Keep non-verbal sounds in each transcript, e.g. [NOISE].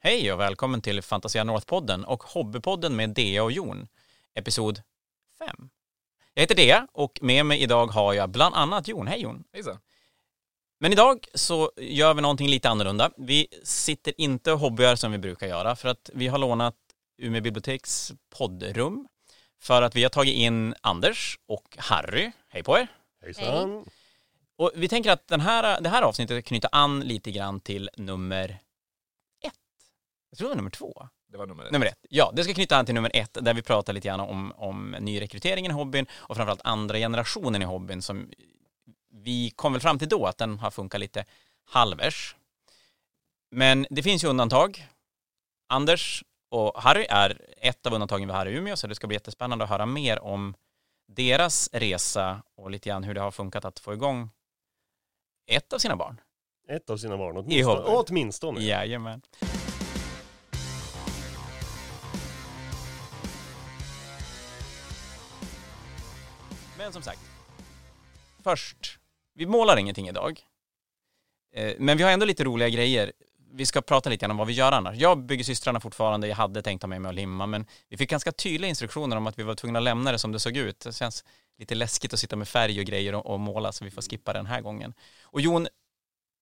Hej och välkommen till Fantasia North-podden och Hobbypodden med Dea och Jon, episod 5. Jag heter Dea och med mig idag har jag bland annat Jon. Hej Jon! Hejsan. Men idag så gör vi någonting lite annorlunda. Vi sitter inte och hobbyar som vi brukar göra för att vi har lånat Umeå biblioteks poddrum för att vi har tagit in Anders och Harry. Hej på er! Hejsan. Och vi tänker att den här, det här avsnittet knyter an lite grann till nummer. Jag tror det var nummer två. Det var nummer ett. Nummer ett. Ja, det ska knyta an till nummer ett där vi pratar lite grann om, om nyrekryteringen i hobbyn och framförallt andra generationen i hobbyn som vi kom väl fram till då att den har funkat lite halvers. Men det finns ju undantag. Anders och Harry är ett av undantagen vi har i Umeå så det ska bli jättespännande att höra mer om deras resa och lite grann hur det har funkat att få igång ett av sina barn. Ett av sina barn I åtminstone. hobby. åtminstone. Jajamän. Men som sagt, först, vi målar ingenting idag. Eh, men vi har ändå lite roliga grejer. Vi ska prata lite grann om vad vi gör annars. Jag bygger systrarna fortfarande, jag hade tänkt ta med mig och limma, men vi fick ganska tydliga instruktioner om att vi var tvungna att lämna det som det såg ut. Det känns lite läskigt att sitta med färg och grejer och, och måla, så vi får skippa den här gången. Och Jon,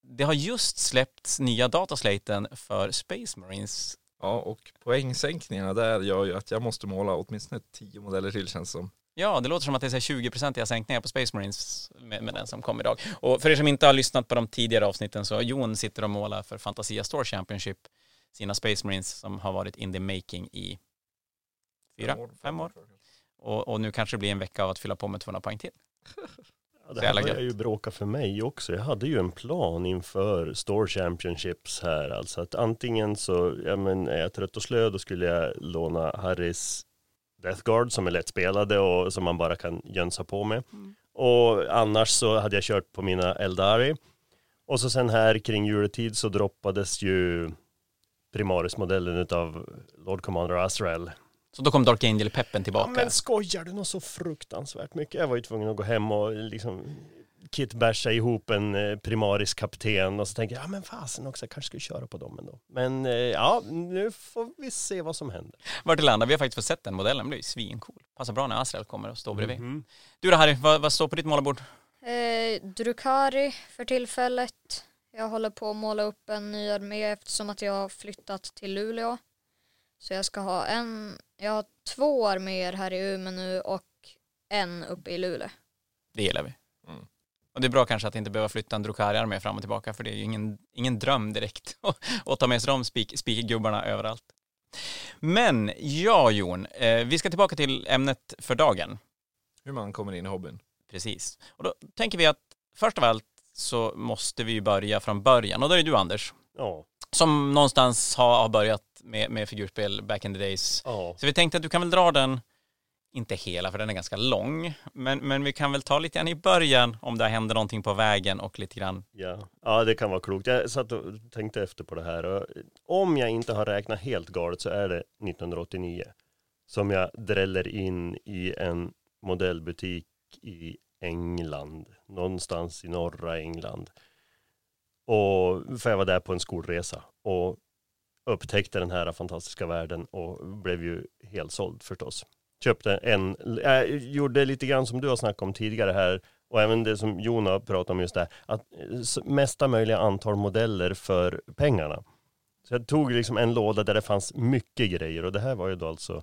det har just släppts nya dataslaten för Space Marines. Ja, och poängsänkningarna där gör ju att jag måste måla åtminstone tio modeller till känns som. Ja, det låter som att det är så här 20-procentiga sänkningar på Space Marines med, med den som kom idag. Och för er som inte har lyssnat på de tidigare avsnitten så Jon sitter och målar för Fantasia Store Championship sina Space Marines som har varit in the making i fyra, fem år. Och, och nu kanske det blir en vecka av att fylla på med 200 poäng till. Ja, det här börjar gött. ju bråka för mig också. Jag hade ju en plan inför Store Championships här. Alltså att antingen så, ja men är jag trött och slö då skulle jag låna Harrys Death Guard som är lättspelade och som man bara kan jönsa på med. Och annars så hade jag kört på mina Eldari. Och så sen här kring juletid så droppades ju Primaris-modellen utav Lord Commander Azrael. Så då kom Dark Angel-peppen Ja, tillbaka. men skojar du nog så fruktansvärt mycket? Jag var ju tvungen att gå hem och liksom kitbasha ihop en eh, primaris kapten och så tänkte jag, ja men fasen också, jag kanske skulle köra på dem ändå. Men eh, ja, nu får vi se vad som händer. Vart det landar, vi har faktiskt fått sett den modellen, den blir ju svincool. Passar bra när Azrael kommer och står bredvid. Mhm. Du då Harry, vad, vad står på ditt målarbord? Eh, Drukari för tillfället. Jag håller på att måla upp en ny armé eftersom att jag har flyttat till Luleå. Så jag ska ha en, jag har två arméer här i Umeå nu och en uppe i Luleå. Det gillar vi. Och det är bra kanske att inte behöva flytta en Drukari-armé fram och tillbaka för det är ju ingen, ingen dröm direkt [LAUGHS] att ta med sig de spik, spikgubbarna överallt. Men ja Jon, eh, vi ska tillbaka till ämnet för dagen. Hur man kommer in i hobbyn. Precis. Och då tänker vi att först av allt så måste vi ju börja från början och då är det du Anders Ja, som någonstans har, har börjat med, med figurspel back in the days. ja. Så vi tänkte att du kan väl dra den, inte hela för den är ganska lång, men, men vi kan väl ta lite grann i början om det händer någonting på vägen och lite grann. Ja. ja, det kan vara klokt. Jag satt och tänkte efter på det här. Och om jag inte har räknat helt galet så är det 1989 som jag dräller in i en modellbutik i England, någonstans i norra England. Och för jag var där på en skolresa och upptäckte den här fantastiska världen och blev ju helt såld förstås. Köpte en, äh, gjorde lite grann som du har snackat om tidigare här och även det som Jon har pratat om just det, att eh, mesta möjliga antal modeller för pengarna. Så jag tog liksom en låda där det fanns mycket grejer och det här var ju då alltså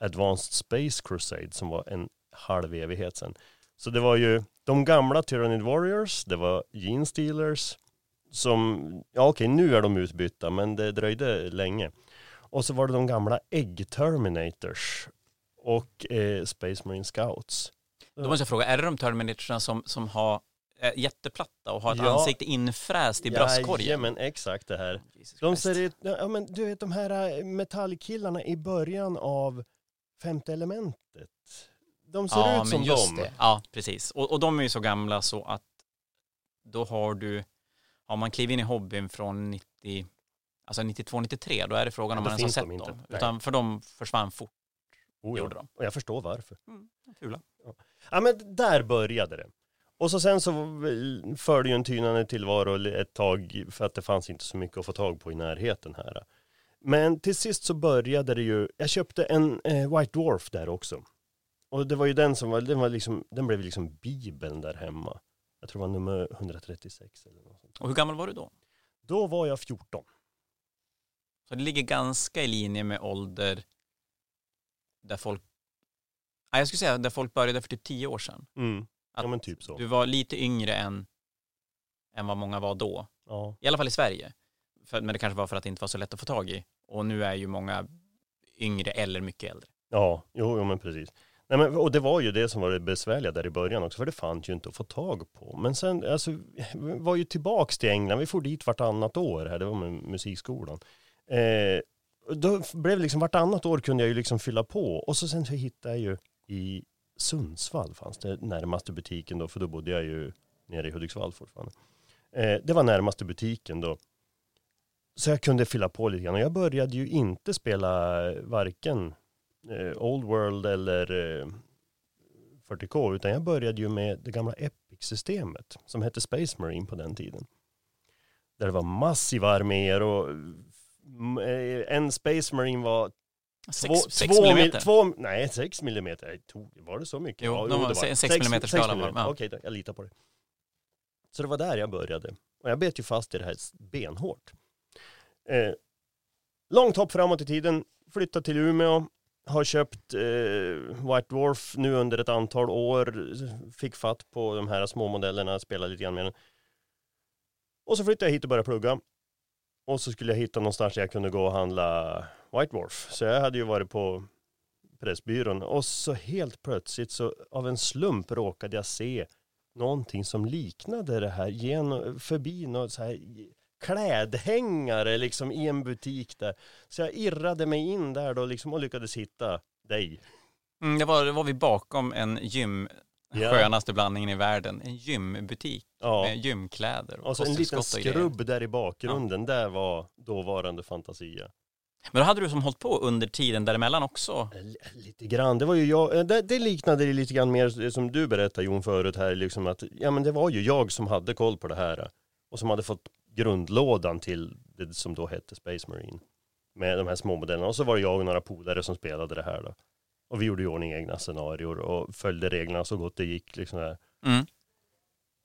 Advanced Space Crusade som var en halv evighet sedan. Så det var ju de gamla Tyrannid Warriors, det var Gene Stealers som, ja okej nu är de utbytta men det dröjde länge. Och så var det de gamla Egg Terminators och eh, Space Marine Scouts. Då måste jag fråga, är det de Terminatorerna som, som har är jätteplatta och har ett Ja. ansikte infräst i bröstkorgen? men exakt det här. Jesus De ser ut, ja men du vet de här eh, metallkillarna i början av femte elementet. De ser ja, ut som dem. Det. Ja, precis. Och, och de är ju så gamla så att då har du, har man klivit in i hobbyn från 90, alltså 92-93, då är det frågan om Ja, man ens har sett de dem. inte. Utan för de försvann fort, Oh, gjorde ja. de. Och jag förstår varför. Mm, fula. Ja men där började det. Och så sen så förde ju en tynande tillvaro ett tag för att det fanns inte så mycket att få tag på i närheten här. Men till sist så började det ju, jag köpte en eh, White Dwarf där också. Och det var ju den som var, den var liksom, den blev liksom bibeln där hemma. Jag tror det var nummer 136 eller något sånt. Och hur gammal var du då? Då var jag 14. Så det ligger ganska i linje med ålder där folk, nej jag skulle säga där folk började för typ tio år sedan. Mm. Att Ja men typ så. Du var lite yngre än, än vad många var då. Ja. I alla fall i Sverige. För, men det kanske var för att det inte var så lätt att få tag i. Och nu är ju många yngre eller mycket äldre. Ja, jo, jo men precis. Nej, men, och det var ju det som var det besvärliga där i början också, för det fanns ju inte att få tag på. Men sen, alltså, vi var ju tillbaks till England, vi får dit vartannat år här, det var med musikskolan. Eh, då blev det liksom vartannat år kunde jag ju liksom fylla på. Och så sen så hittade jag ju i Sundsvall fanns det närmaste butiken då, för då bodde jag ju nere i Hudiksvall fortfarande. Eh, det var närmaste butiken då. Så jag kunde fylla på lite grann. Och jag började ju inte spela varken eh, Old World eller eh, 40K, utan jag började ju med det gamla Epic-systemet som hette Space Marine på den tiden. Där det var massiva arméer och en Space Marine var två, sex två, millimeter. mil- två, nej, sex millimeter. Var det så mycket? Jo, de det var sex millimeter sex skala var ja. Okej, jag litar på det. Så det var där jag började. Och jag bet ju fast i det här benhårt. Eh, långt hopp framåt i tiden, flyttat till Umeå, har köpt eh, White Dwarf nu under ett antal år, fick fatt på de här små modellerna, spelade lite grann med den. Och så flyttade jag hit och började plugga. Och så skulle jag hitta någonstans där jag kunde gå och handla White Dwarf. Så jag hade ju varit på Pressbyrån och så helt plötsligt så av en slump råkade jag se någonting som liknade det här genom, förbi något så här klädhängare liksom i en butik där. Så jag irrade mig in där då liksom och lyckades hitta dig. Mm, det, var, det var vi bakom en gym, Ja. skönaste blandningen i världen. En gymbutik Ja. med gymkläder och Och så en liten och skrubb där i bakgrunden, där var dåvarande Fantasia. Men då hade du som hållit på under tiden däremellan också. L- Lite grann, det var ju jag, eh, det, det liknade det lite grann mer som du berättade Jon förut här, liksom att ja men det var ju jag som hade koll på det här och som hade fått grundlådan till det som då hette Space Marine med de här små modellerna och så var det jag och några polare som spelade det här då. Och vi gjorde i ordning egna scenarior och följde reglerna så gott det gick liksom där. Mm.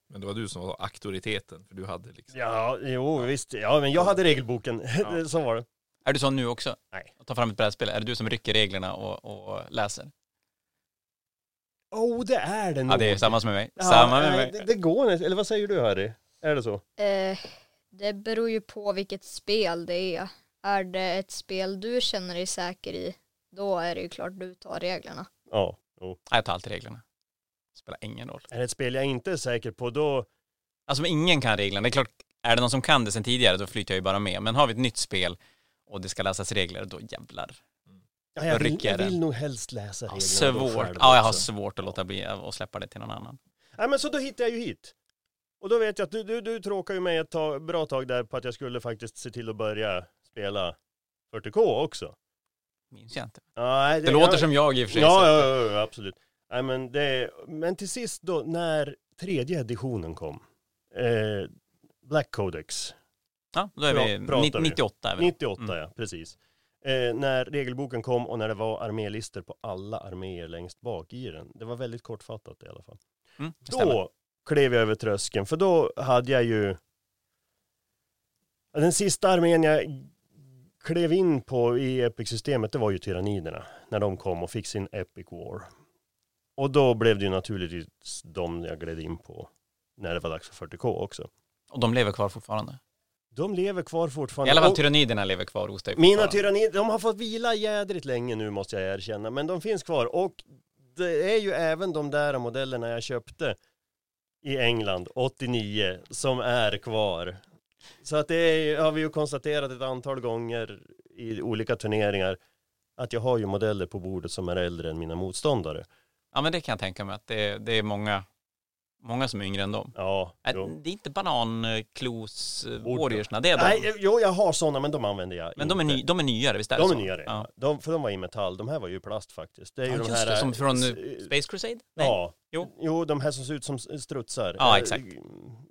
Men det var du som var auktoriteten, för du hade liksom... Ja, jo visst, ja men jag hade regelboken, Ja. [LAUGHS] så var det. Är du sån nu också? Nej. Ta fram ett brädspel. Är det du som rycker reglerna och, och läser? Oh det är det nog. Ja, det är samma som med mig. Ja, samma med nej, mig. Det, det går inte, eller vad säger du Harry? Är det så? Eh, det beror ju på vilket spel det är. Är det ett spel du känner dig säker i, då är det ju klart du tar reglerna. Ja. Jo. Jag tar alltid reglerna. Spelar ingen roll. Är det ett spel jag inte är säker på då Alltså om ingen kan reglerna, det är klart, är det någon som kan det sedan tidigare då flyter jag ju bara med. Men har vi ett nytt spel och det ska läsas regler, då jävlar. Ja, jag, vill, jag vill nog helst läsa Ja, reglerna då svårt. Ja, jag har svårt att låta bli att släppa det till någon annan. Nej men så då hittar jag ju hit. Och då vet jag att du, du, du tråkade ju mig ett tag, bra tag där på att jag skulle faktiskt se till att börja spela 40K också. Minns jag inte. Nej, Det låter jag, som jag i och för sig. Ja, ja, ja, ja, absolut. Nej, men, det, men till sist då, när tredje editionen kom, eh, Black Codex, Ja, då är Bra- vi, pratar ni- vi. 98 är vi. 98 Mm. ja, precis. Eh, när regelboken kom och när det var armélister på alla arméer längst bak i den. Det var väldigt kortfattat i alla fall. Mm, det. Då klev jag över tröskeln, för då hade jag ju den sista armén jag klev in på i Epic-systemet, det var ju Tyranniderna. När de kom och fick sin Epic War. Och då blev det ju naturligtvis de jag gled in på när det var dags för 40K också. Och de lever kvar fortfarande. De lever kvar fortfarande. I alla fall tyranniderna lever kvar hos dig mina tyrannider, de har fått vila jädrigt länge nu måste jag erkänna, men de finns kvar. Och det är ju även de där modellerna jag köpte i England 89 som är kvar. Så att det är, har vi ju konstaterat ett antal gånger i olika turneringar att jag har ju modeller på bordet som är äldre än mina motståndare. Ja men det kan jag tänka mig att det, det är många, många som är yngre än dem. Ja, Äh, jo. Det är inte bananklos eh, warriorsna, det är de. Nej, jo, jag har sådana men de använder jag men de är, inte. ny, de är nyare, visst är det De är så? nyare, Ja. de, för de var i metall. De här var ju plast faktiskt. Det är ju Ja, de just här... det, som från eh, eh, Space Crusade? Nej. Ja, Jo. jo. de här som ser ut som strutsar. Ja, exakt.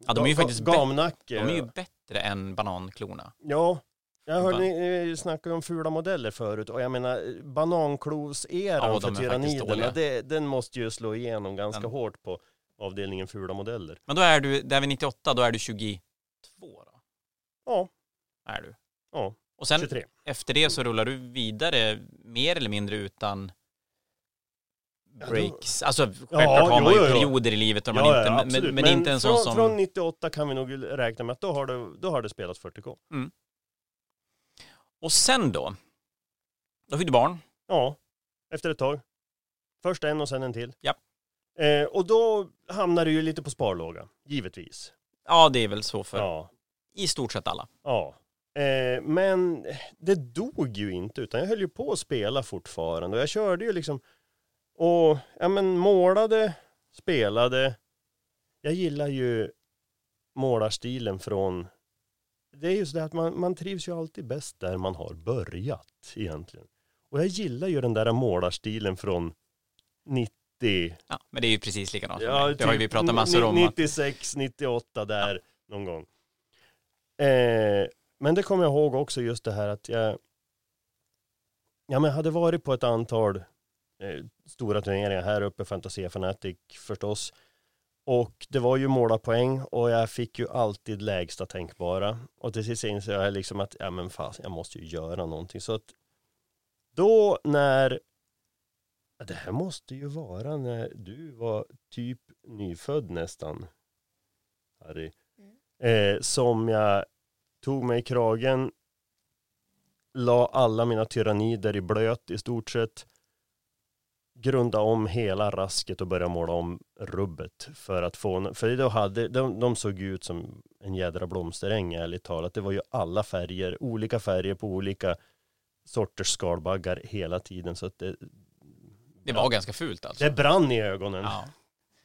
Ja, de är ju faktiskt Gamnacke. De är ju bättre än bananklorna. Ja, Jag hörde ni, ni snackade om fula modeller förut och jag menar bananklovseran Ja, för tyranniderna, det, den måste ju slå igenom ganska Den- hårt på avdelningen fula modeller. Men då är du, där vid 98, då är du 22 då? Ja, Är du. Ja. Och sen 23. efter det så rullar du vidare mer eller mindre utan breaks. Alltså självklart Ja, har man ju jo, perioder i livet där man Ja, inte, ja, men, absolut. men, inte en sån som... Från 98 kan vi nog räkna med att då har det, då har det spelats 40K. Och sen då? Då fick du barn. Ja, efter ett tag. Först en och sen en till. Ja. Eh, och då hamnar du ju lite på sparlåga, givetvis. Ja, det är väl så för Ja. i stort sett alla. Ja. Eh, men det dog ju inte utan jag höll ju på att spela fortfarande och jag körde ju liksom och ja men målade, spelade. Jag gillar ju målarstilen från det är ju så det att man, man trivs ju alltid bäst där man har börjat egentligen. Och jag gillar ju den där målarstilen från 90 Ja, men det är ju precis likadant Ja. Det har ju vi typ pratat massor om. ni- Att, 96, 98 där någon gång. Eh, men det kommer jag ihåg också just det här att jag Ja men jag hade varit på ett antal stora turneringar här uppe, Fantasia Fanatic förstås. Och det var ju målarpoäng och jag fick ju alltid lägsta tänkbara. Och till sist insåg jag liksom att, ja men fan, jag måste ju göra någonting. Så att då när Ja, Det här måste ju vara när du var typ nyfödd nästan. Harry. Eh, som jag tog mig i kragen. La alla mina tyrannider i blöt i stort sett. Grunda om hela rasket och börja måla om rubbet. För att få, för då hade, de, de såg ut som en jädra blomsteräng ärligt talat. Det var ju alla färger, olika färger på olika sorters skalbaggar hela tiden. Så att det, det var ganska fult alltså. det brann i ögonen. Ja.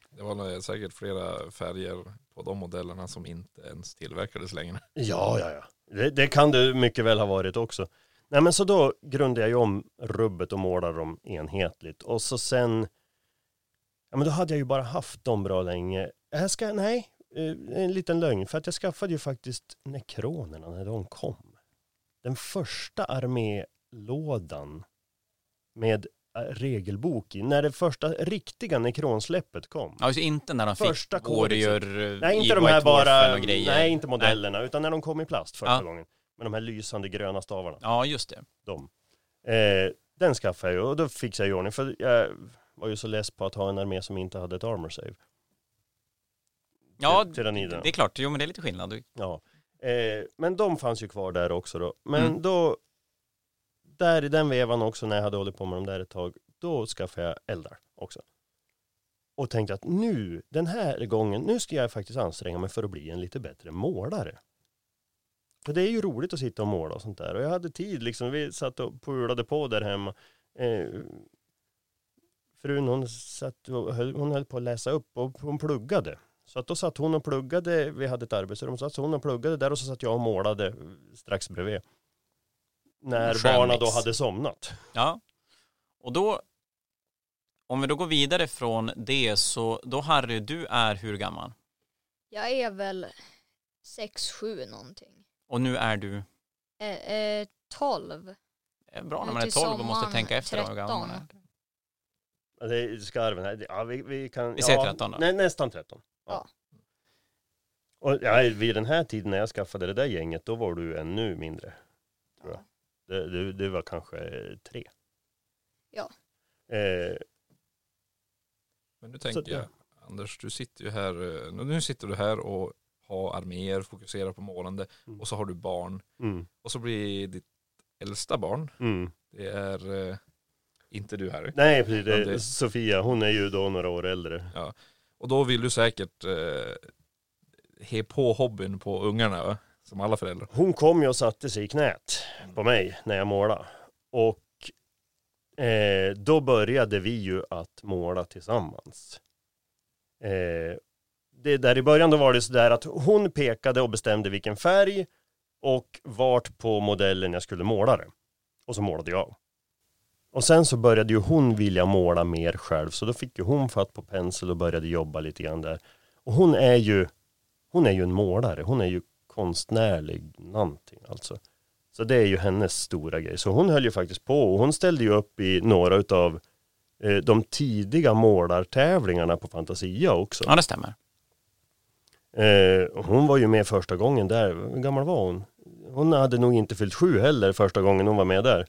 Det var nog säkert flera färger på de modellerna som inte ens tillverkades längre. Ja, ja, ja. Det, det kan det mycket väl ha varit också. Nej, men så då grundade jag ju om rubbet och målade dem enhetligt. Och så sen, ja men då hade jag ju bara haft dem bra länge. Jag ska, nej, eh, en liten lögn. För att jag skaffade ju faktiskt nekronerna när de kom. Den första armélådan med eh, regelbok i. När det första riktiga nekronsläppet kom. Ja, just inte när de fick Första kodexen. Warrior, Nej, inte i de här bara, nej inte modellerna, utan när de kom i plast första Ja. gången. Med de här lysande gröna stavarna, Ja, just det. de. Eh, den skaffade jag ju och då fixade jag i ordning, för jag var ju så less på att ha en armé som inte hade ett armor save. Ja, det är klart. Jo, men det är lite skillnad. Ja. Eh, men de fanns ju kvar där också då. Men Mm. då, där i den vevan också när jag hade hållit på med dem där ett tag, då skaffade jag eldar också. Och tänkte att nu, den här gången, nu ska jag faktiskt anstränga mig för att bli en lite bättre målare. För det är ju roligt att sitta och måla och sånt där. Och jag hade tid liksom, vi satt och pulade på där hemma. Eh, frun hon satt och höll, hon höll på att läsa upp och hon pluggade. Så att då satt hon och pluggade, vi hade ett arbetsrum, så satt hon och pluggade där och så satt jag och målade strax bredvid. När Skön barnen mix. då hade somnat. Ja. Och då, om vi då går vidare från det så, då Harry, du är hur gammal? Jag är väl 6-7 någonting. Och nu är du, Eh, eh, 12. det är bra när man är till 12 och måste tänka efter hur gammal man är. 13. Ja, Det är skarven här, ja vi, vi kan... Vi säger ja, 13 då. Nej, nästan 13. Ja. Och ja, vid den här tiden när jag skaffade det där gänget, då var du ännu mindre. Tror jag. Det, det, det var kanske tre. Ja. Eh, Men nu tänker Så- jag, Anders, du sitter ju här, eh, nu sitter du här och har arméer, fokuserar på målande Mm. och så har du barn. mm, Och så blir ditt äldsta barn, mm. det är eh, inte du Harry. Nej, precis. Det, Ja, det- Sofia, hon är ju då några år äldre. Och då vill du säkert eh, he på hobbyn på ungarna, va? som alla föräldrar. Hon kom ju och satte sig i knät på mig när jag målade. Och eh, då började vi ju att måla tillsammans. Eh, det där i början då var det sådär att hon pekade och bestämde vilken färg och vart på modellen jag skulle måla det. Och så målade jag. Och sen så började ju hon vilja måla mer själv så då fick ju hon fatt på pensel och började jobba lite grann där. Och hon är ju, hon är ju en målare, hon är ju konstnärlig någonting alltså. Så det är ju hennes stora grej. Så hon höll ju faktiskt på och hon ställde ju upp i några utav eh, de tidiga målartävlingarna på Fantasia också. Ja, det stämmer. Eh, hon var ju med första gången där. Hur gammal var hon? Hon hade nog inte fyllt sju heller första gången hon var med där.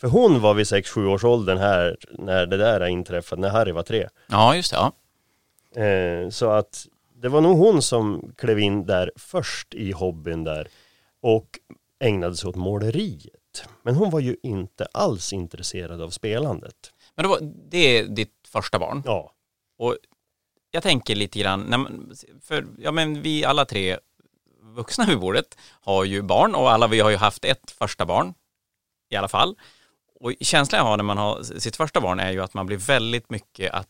För hon var vid 6-7 års åldern här när det där inträffade, när Harry var tre. Ja, just det. Ja. Eh, så att det var nog hon som klev in där först i hobbyn där och ägnade sig åt måleriet. Men hon var ju inte alls intresserad av spelandet. Men då, var- det är ditt första barn. Ja, Och jag tänker lite grann, när man, för ja, men vi alla tre vuxna vid bordet har ju barn och alla vi har ju haft ett första barn i alla fall. Och känslan jag har när man har sitt första barn är ju att man blir väldigt mycket att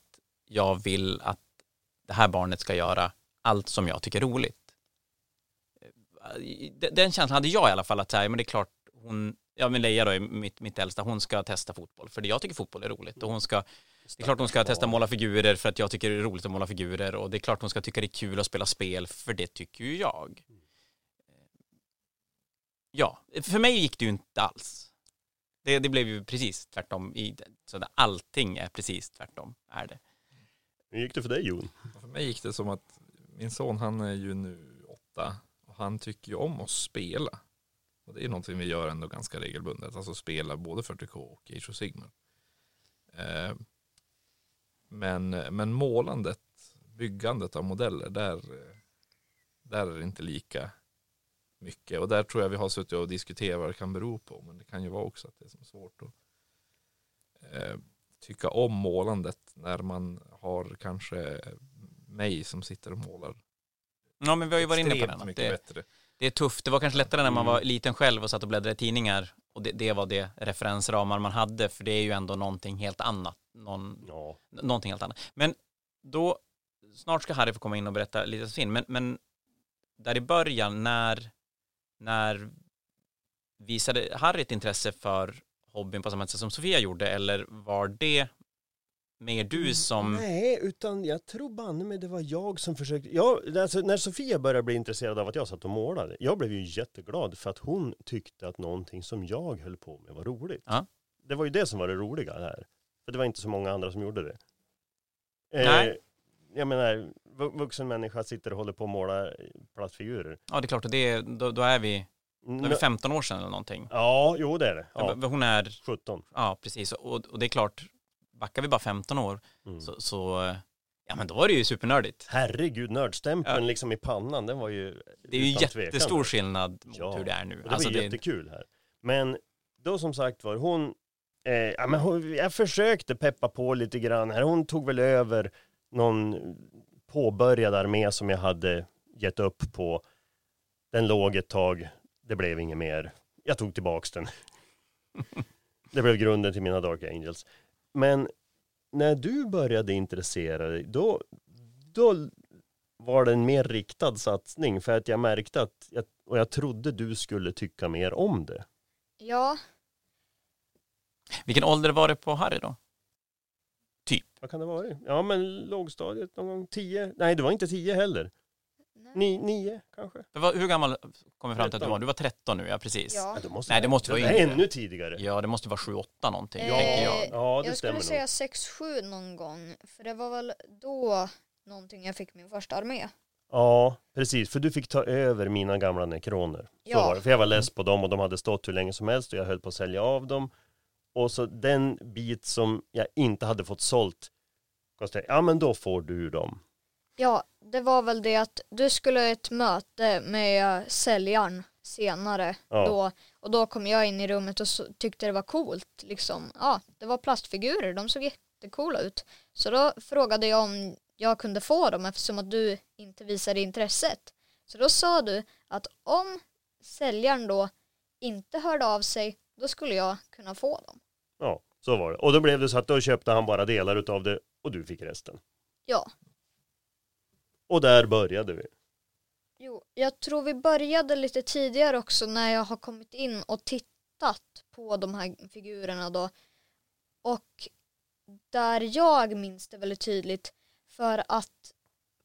jag vill att det här barnet ska göra allt som jag tycker är roligt. Eh, den- känslan hade jag i alla fall att säga, men det är klart hon, ja men Leia då, är mitt, mitt äldsta, hon ska testa fotboll för jag tycker fotboll är roligt och hon ska det är klart hon ska testa måla figurer för att jag tycker det är roligt att måla figurer och det är klart hon ska tycka det är kul att spela spel för det tycker ju jag. Ja, för mig gick det ju inte alls. Det, det blev ju precis tvärtom. I, så där allting är precis tvärtom, är det. hur gick det för dig Jon? För mig gick det som att min son han är ju nu åtta och han tycker ju om att spela. Och det är någonting vi gör ändå ganska regelbundet, alltså spela både 40K och Age of Sigmar. Men, men målandet, byggandet av modeller, där, där är det inte lika mycket. Och där tror jag vi har suttit och diskuterat vad det kan bero på. Men det kan ju vara också att det är som svårt att eh, tycka om målandet när man har kanske mig som sitter och målar. Ja, men vi har ju varit inne på den. mycket Det, bättre. det är tufft. Det var kanske lättare när man Mm. var liten själv och satt och bläddrade i tidningar och det, det var det referensramar man hade för det är ju ändå någonting helt annat. Någon, Ja, någonting helt annat. Men då, snart ska Harry få komma in och berätta lite sin, men, men där i början när, när visade Harry ett intresse för hobbyn på samma sätt som Sofia gjorde eller var det mer du som, Nej, utan jag tror banne mig det var jag som försökte. Ja, alltså, när Sofia började bli intresserad av att jag satt och målade. Jag blev ju jätteglad för att hon tyckte att någonting som jag höll på med var roligt. Ja. Det var ju det som var det roliga här. För det var inte så många andra som gjorde det. Nej. Eh, jag menar, vu- vuxen människa sitter och håller på att måla plastfigurer. ja det är klart, och det, då, då är vi, då är vi 15 år sedan eller någonting. Ja, jo det är det. Ja. Hon är, 17. ja precis, och, och det är klart, backar vi bara 15 år Mm. så, så ja men då var det ju supernördigt. Herregud, nördstämpeln Ja. liksom i pannan, den var ju Det är ju utan tvekan. jättestor skillnad mot Ja, hur det är nu. Och det var Alltså, det, jättekul här. Men då som sagt var, hon, eh, ja, men hon, jag försökte peppa på lite grann här. Hon tog väl över någon påbörjad armé som jag hade gett upp på. Den låg ett tag, det blev inget mer. Jag tog tillbaks den. [LAUGHS] det blev grunden till mina Dark Angels. Men när du började intressera dig, då, då var det en mer riktad satsning för att jag märkte att, jag, och jag trodde du skulle tycka mer om det. Ja, vilken ålder var det på Harry då? Vad kan det vara? Ja men lågstadiet någon gång, tio, nej det var inte tio heller. nej. Ni, nio kanske? För vad, hur gammal kom vi fram till att du 13. var? Du var 13 nu, ja precis. Ja. Ja, då måste Nej, det måste vara det är yngre. ännu tidigare. Ja, det måste vara 7-8 någonting, Eh, tänker jag. Ja, det jag stämmer skulle nog. säga 6-7 någon gång, för det var väl då någonting jag fick min första armé. Ja, precis. För du fick ta över mina gamla nekroner. Så Ja. var det. För jag var less på dem och de hade stått hur länge som helst och jag höll på att sälja av dem. Och så den bit som jag inte hade fått sålt, kostade, ja men då får du dem. Ja, det var väl det att du skulle ha ett möte med säljaren senare Ja. då och då kom jag in i rummet och så, tyckte det var coolt liksom. Ja, det var plastfigurer, de såg jättecoola ut. Så då frågade jag om jag kunde få dem eftersom att du inte visade intresset. Så då sa du att om säljaren då inte hörde av sig, då skulle jag kunna få dem. Ja, så var det. Och då blev det så att då köpte han bara delar utav det och du fick resten. Ja, Och där började vi. Jo, jag tror vi började lite tidigare också när jag har kommit in och tittat på de här figurerna då. Och där jag minns det väldigt tydligt för att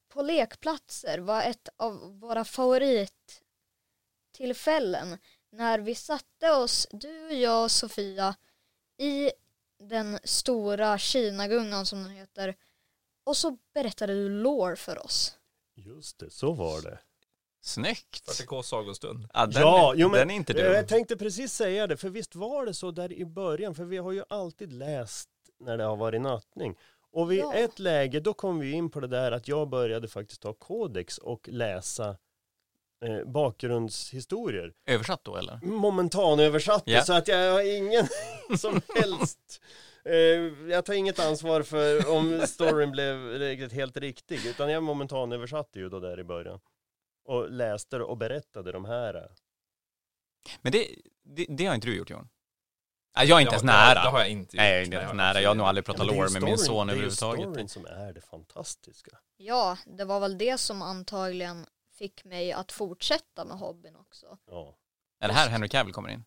på lekplatser var ett av våra favorittillfällen när vi satte oss, du, jag och Sofia, i den stora Kinagungan som den heter och så berättade du lore för oss. Just det, så var det. Snyggt! 40K sagostund. Ja, den, ja, jo, men den är inte dum. Jag tänkte precis säga det, för visst var det så där i början, för vi har ju alltid läst när det har varit nattning. Och vid Ja. ett läge, då kom vi in på det där att jag började faktiskt ta kodex och läsa eh, bakgrundshistorier. Översatt då eller? Momentan översatt Ja. så att jag har ingen [LAUGHS] som helst eh, jag tar inget ansvar för om storyn blev riktigt helt riktig, utan jag momentan översatte ju då där i början. Och läste och berättade de här. Men det, det, det har inte du gjort Jon? Nej, jag är inte Ja, ens nära. Det har jag inte Nej, jag är gjort. inte ens nära. Jag har nog aldrig pratat Ja, lore med min son Det är ju överhuvudtaget. storyn som är det fantastiska. Ja, det var väl det som antagligen fick mig att fortsätta med hobbyn också. Ja. Är det här Henry Cavill kommer in?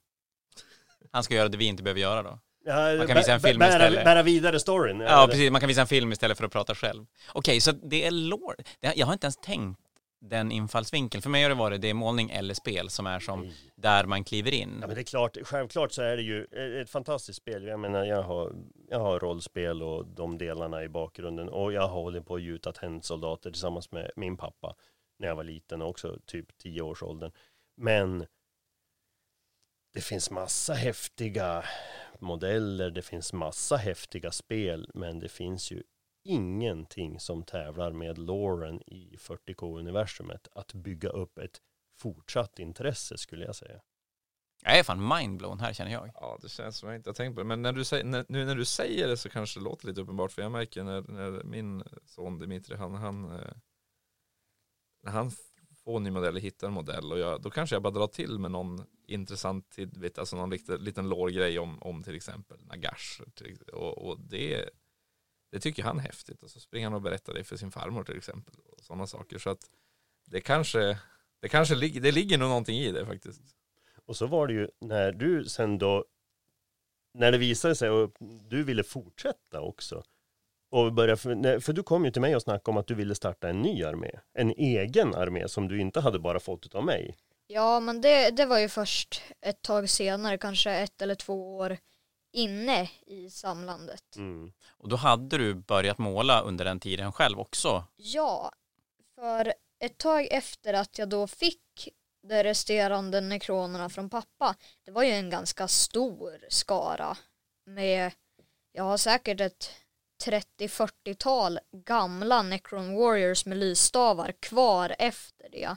Han ska göra det vi inte behöver göra då? Ja, Man kan visa en film bära, istället. Bära vidare storyn. Ja, precis. Man kan visa en film istället för att prata själv. Okej, så det är lore. Jag har inte ens tänkt den infallsvinkeln. För mig har det varit det är målning eller spel som är som Nej. där man kliver in. Ja men det är klart, självklart så är det ju ett fantastiskt spel. Jag menar jag har, jag har rollspel och de delarna i bakgrunden och jag har hållit på och gjutat tennsoldater tillsammans med min pappa när jag var liten också, typ 10 års åldern. Men det finns massa häftiga modeller, det finns massa häftiga spel, men det finns ju ingenting som tävlar med loren i 40K-universumet att bygga upp ett fortsatt intresse skulle jag säga. Jag är fan mindblown här känner jag. Ja, det känns som jag inte har tänkt på det. Men när du, säger, när, nu när du säger det så kanske det låter lite uppenbart. För jag märker när, när min son Dimitri, han, han eh, när han får en ny modell, hittar en modell och jag, då kanske jag bara drar till med någon intressant tidbit, alltså någon liten, liten lårgrej om, om till exempel Nagash. Och, och det, det tycker han är häftigt. Och så springer han och berättar det för sin farmor till exempel. Och sådana saker. Så att det kanske, det kanske det ligger nog någonting i det faktiskt. Och så var det ju när du sen då, när det visade sig och du ville fortsätta också. Och börja, för, för du kom ju till mig och snackade om att du ville starta en ny armé. En egen armé som du inte hade bara fått av mig. Ja, men det, det var ju först ett tag senare, kanske ett eller två år inne i samlandet. Mm. Och då hade du börjat måla under den tiden själv också. Ja, för ett tag efter att jag då fick de resterande nekronerna från pappa, det var ju en ganska stor skara med, jag har säkert ett 30-40-tal gamla Necron Warriors med lysstavar kvar efter det.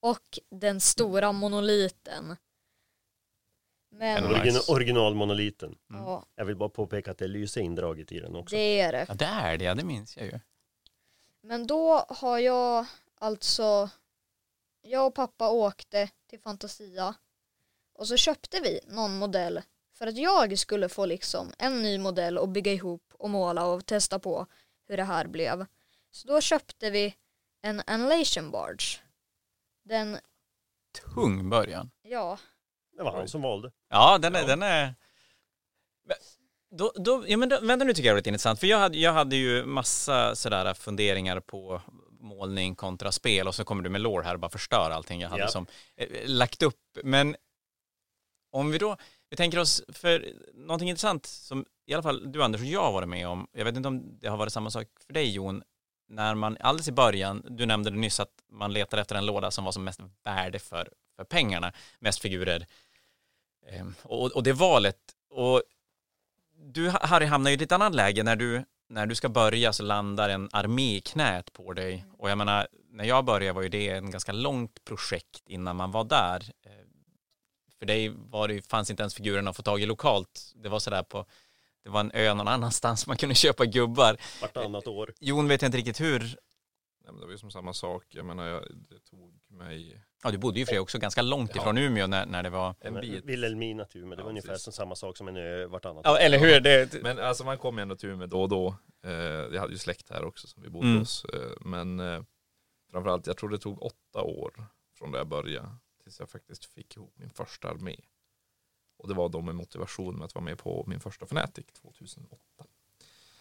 Och den stora monoliten. Men, Origin, nice. Originalmonoliten. Mm. ja, Jag vill bara påpeka att det är lyse indraget i den också. det är det. Ja, det är det, ja, det minns jag ju. Men då har jag alltså, jag och pappa åkte till Fantasia och så köpte vi någon modell för att jag skulle få liksom en ny modell och bygga ihop och måla och testa på hur det här blev. Så då köpte vi en Annihilation Barge. Den, Tung början. ja, Det var han som valde. Ja, den är... Ja. Den är... Men Då, då, ja, men då, vänta nu tycker jag är lite intressant, för jag hade, jag hade ju massa sådär funderingar på målning kontra spel och så kommer du med lore här och bara förstör allting jag hade Ja. som eh, lagt upp. Men om vi då, vi tänker oss, för någonting intressant som i alla fall du Anders och jag har varit med om, jag vet inte om det har varit samma sak för dig Jon, när man alldeles i början, du nämnde det nyss att man letar efter en låda som var som mest värde för, för pengarna, mest figurer. Ehm, och, och det valet, och du Harry hamnar ju i ett lite annat läge när du, när du ska börja så landar en armé i knät på dig. Och jag menar, när jag började var ju det en ganska långt projekt innan man var där. För dig var det, ju- fanns inte ens figurerna att få tag i lokalt. Det var sådär på, det var en ö någon annanstans man kunde [LAUGHS] köpa gubbar. Vartannat år. Jon vet jag inte riktigt hur, Nej, men det var ju som samma sak. Jag menar, jag, det tog mig ja du bodde ju för också ganska långt Ja. ifrån Umeå när, när det var, en bit. Vilhelmina tur, men det Ja, var ungefär precis. som samma sak som en ö vartannat ja eller hur, det, Men alltså man kom ju ändå tur med då och då. Eh, jag hade ju släkt här också som vi bodde Mm. hos. Eh, men eh, framförallt, jag tror det tog åtta år från där jag började tills jag faktiskt fick ihop min första armé. Och det var då med motivation med att vara med på min första Fnatic 2008.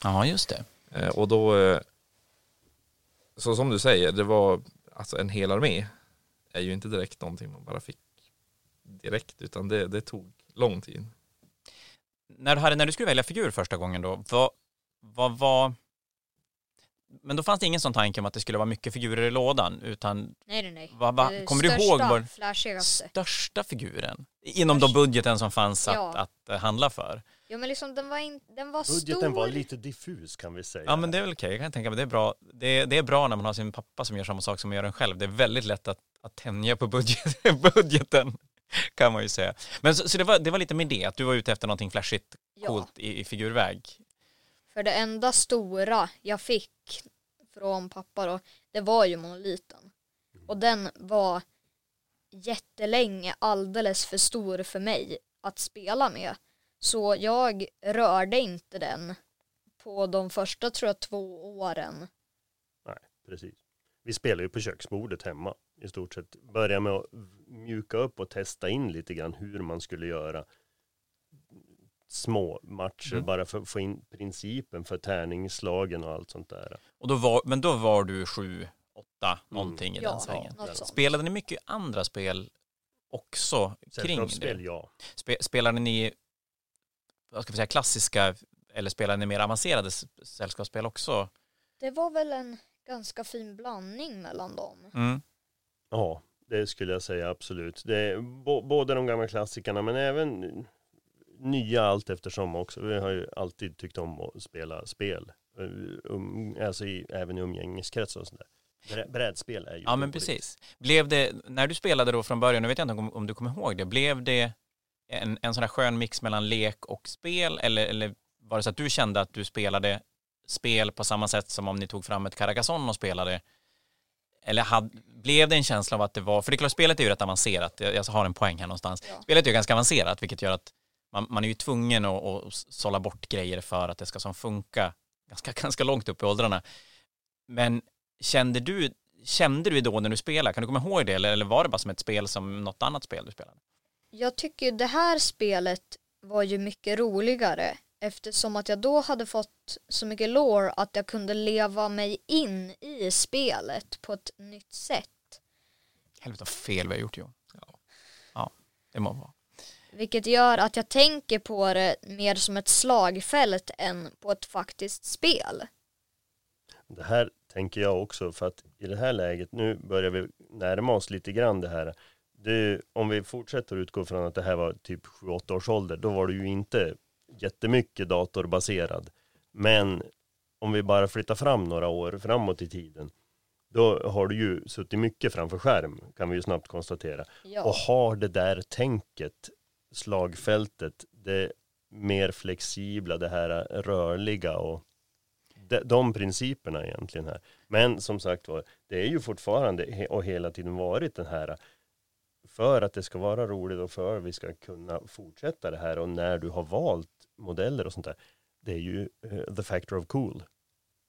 ja just det. Eh, och då, eh, så som du säger, det var alltså en hel armé är ju inte direkt någonting man bara fick direkt utan det, det tog lång tid. När du, hade, när du skulle välja figur första gången då, vad, vad var... Men då fanns det ingen sån tanke om att det skulle vara mycket figurer i lådan, utan Nej, nej, nej. vad, vad, Det kommer du största, ihåg var flashigaste. största figuren? Inom de budgeten som fanns att, Ja. att, eh, handla för. Ja men liksom den var, in, den var Budgeten stor. var lite diffus kan vi säga. Ja men det är väl okej, jag kan tänka mig det är bra. Det är, det är bra när man har sin pappa som gör samma sak som man gör den själv. Det är väldigt lätt att, att tänja på budget, [LAUGHS] budgeten kan man ju säga. Men så, så det, var, det var lite med det, att du var ute efter någonting flashigt, Ja, coolt i, i figurväg för det enda stora jag fick från pappa då, det var ju monoliten. Och den var jättelänge alldeles för stor för mig att spela med. Så jag rörde inte den på de första tror jag två åren. Nej, Precis. Vi spelar ju på köksbordet hemma i stort sett. Börja med att mjuka upp och testa in lite grann hur man skulle göra små matcher Mm. bara för att få in principen för tärningsslagen och allt sånt där. Och då var, men då var du sju, åtta, någonting i Ja, den svängen. sånt. Spelade ni mycket andra spel också kring det? ja. Spe, spelade ni, vad ska vi säga, klassiska eller spelade ni mer avancerade sällskapsspel också? Det var väl en ganska fin blandning mellan dem. Mm. Ja, det skulle jag säga absolut. Det är bo- både de gamla klassikerna men även nya allt eftersom också. Vi har ju alltid tyckt om att spela spel. Eh, Um, alltså i, även i umgängeskretsar och sådär. Brä- Brädspel är ju Ja men precis. Blev det, när du spelade då från början, nu vet jag inte om, om du kommer ihåg det, blev det en, en sån här skön mix mellan lek och spel eller, eller var det så att du kände att du spelade spel på samma sätt som om ni tog fram ett Carcassonne och spelade? Eller had, blev det en känsla av att det var, för det är klart spelet är ju rätt avancerat, jag, jag har en poäng här någonstans. Ja. Spelet är ju ganska avancerat vilket gör att man, man är ju tvungen att, att sålla bort grejer för att det ska som funka ganska, [LAUGHS] ganska långt upp i åldrarna. Men kände du, kände du då när du spelade, kan du komma ihåg det eller, eller var det bara som ett spel som något annat spel du spelade? Jag tycker det här spelet var ju mycket roligare eftersom att jag då hade fått så mycket lore att jag kunde leva mig in i spelet på ett nytt sätt. Helvete vad fel vi har gjort Johan. Ja, ja det må vara. Vilket gör att jag tänker på det mer som ett slagfält än på ett faktiskt spel. Det här tänker jag också för att i det här läget, nu börjar vi närma oss lite grann det här. Det, om vi fortsätter utgå från att det här var typ 7-8 års ålder, då var det ju inte jättemycket datorbaserad. Men om vi bara flyttar fram några år framåt i tiden, då har du ju suttit mycket framför skärm, kan vi ju snabbt konstatera. Och Ja, har det där tänket, slagfältet, det mer flexibla, det här rörliga och de, de principerna egentligen här. Men som sagt var, det är ju fortfarande och hela tiden varit den här för att det ska vara roligt och för att vi ska kunna fortsätta det här och när du har valt modeller och sånt där. Det är ju eh, the factor of cool.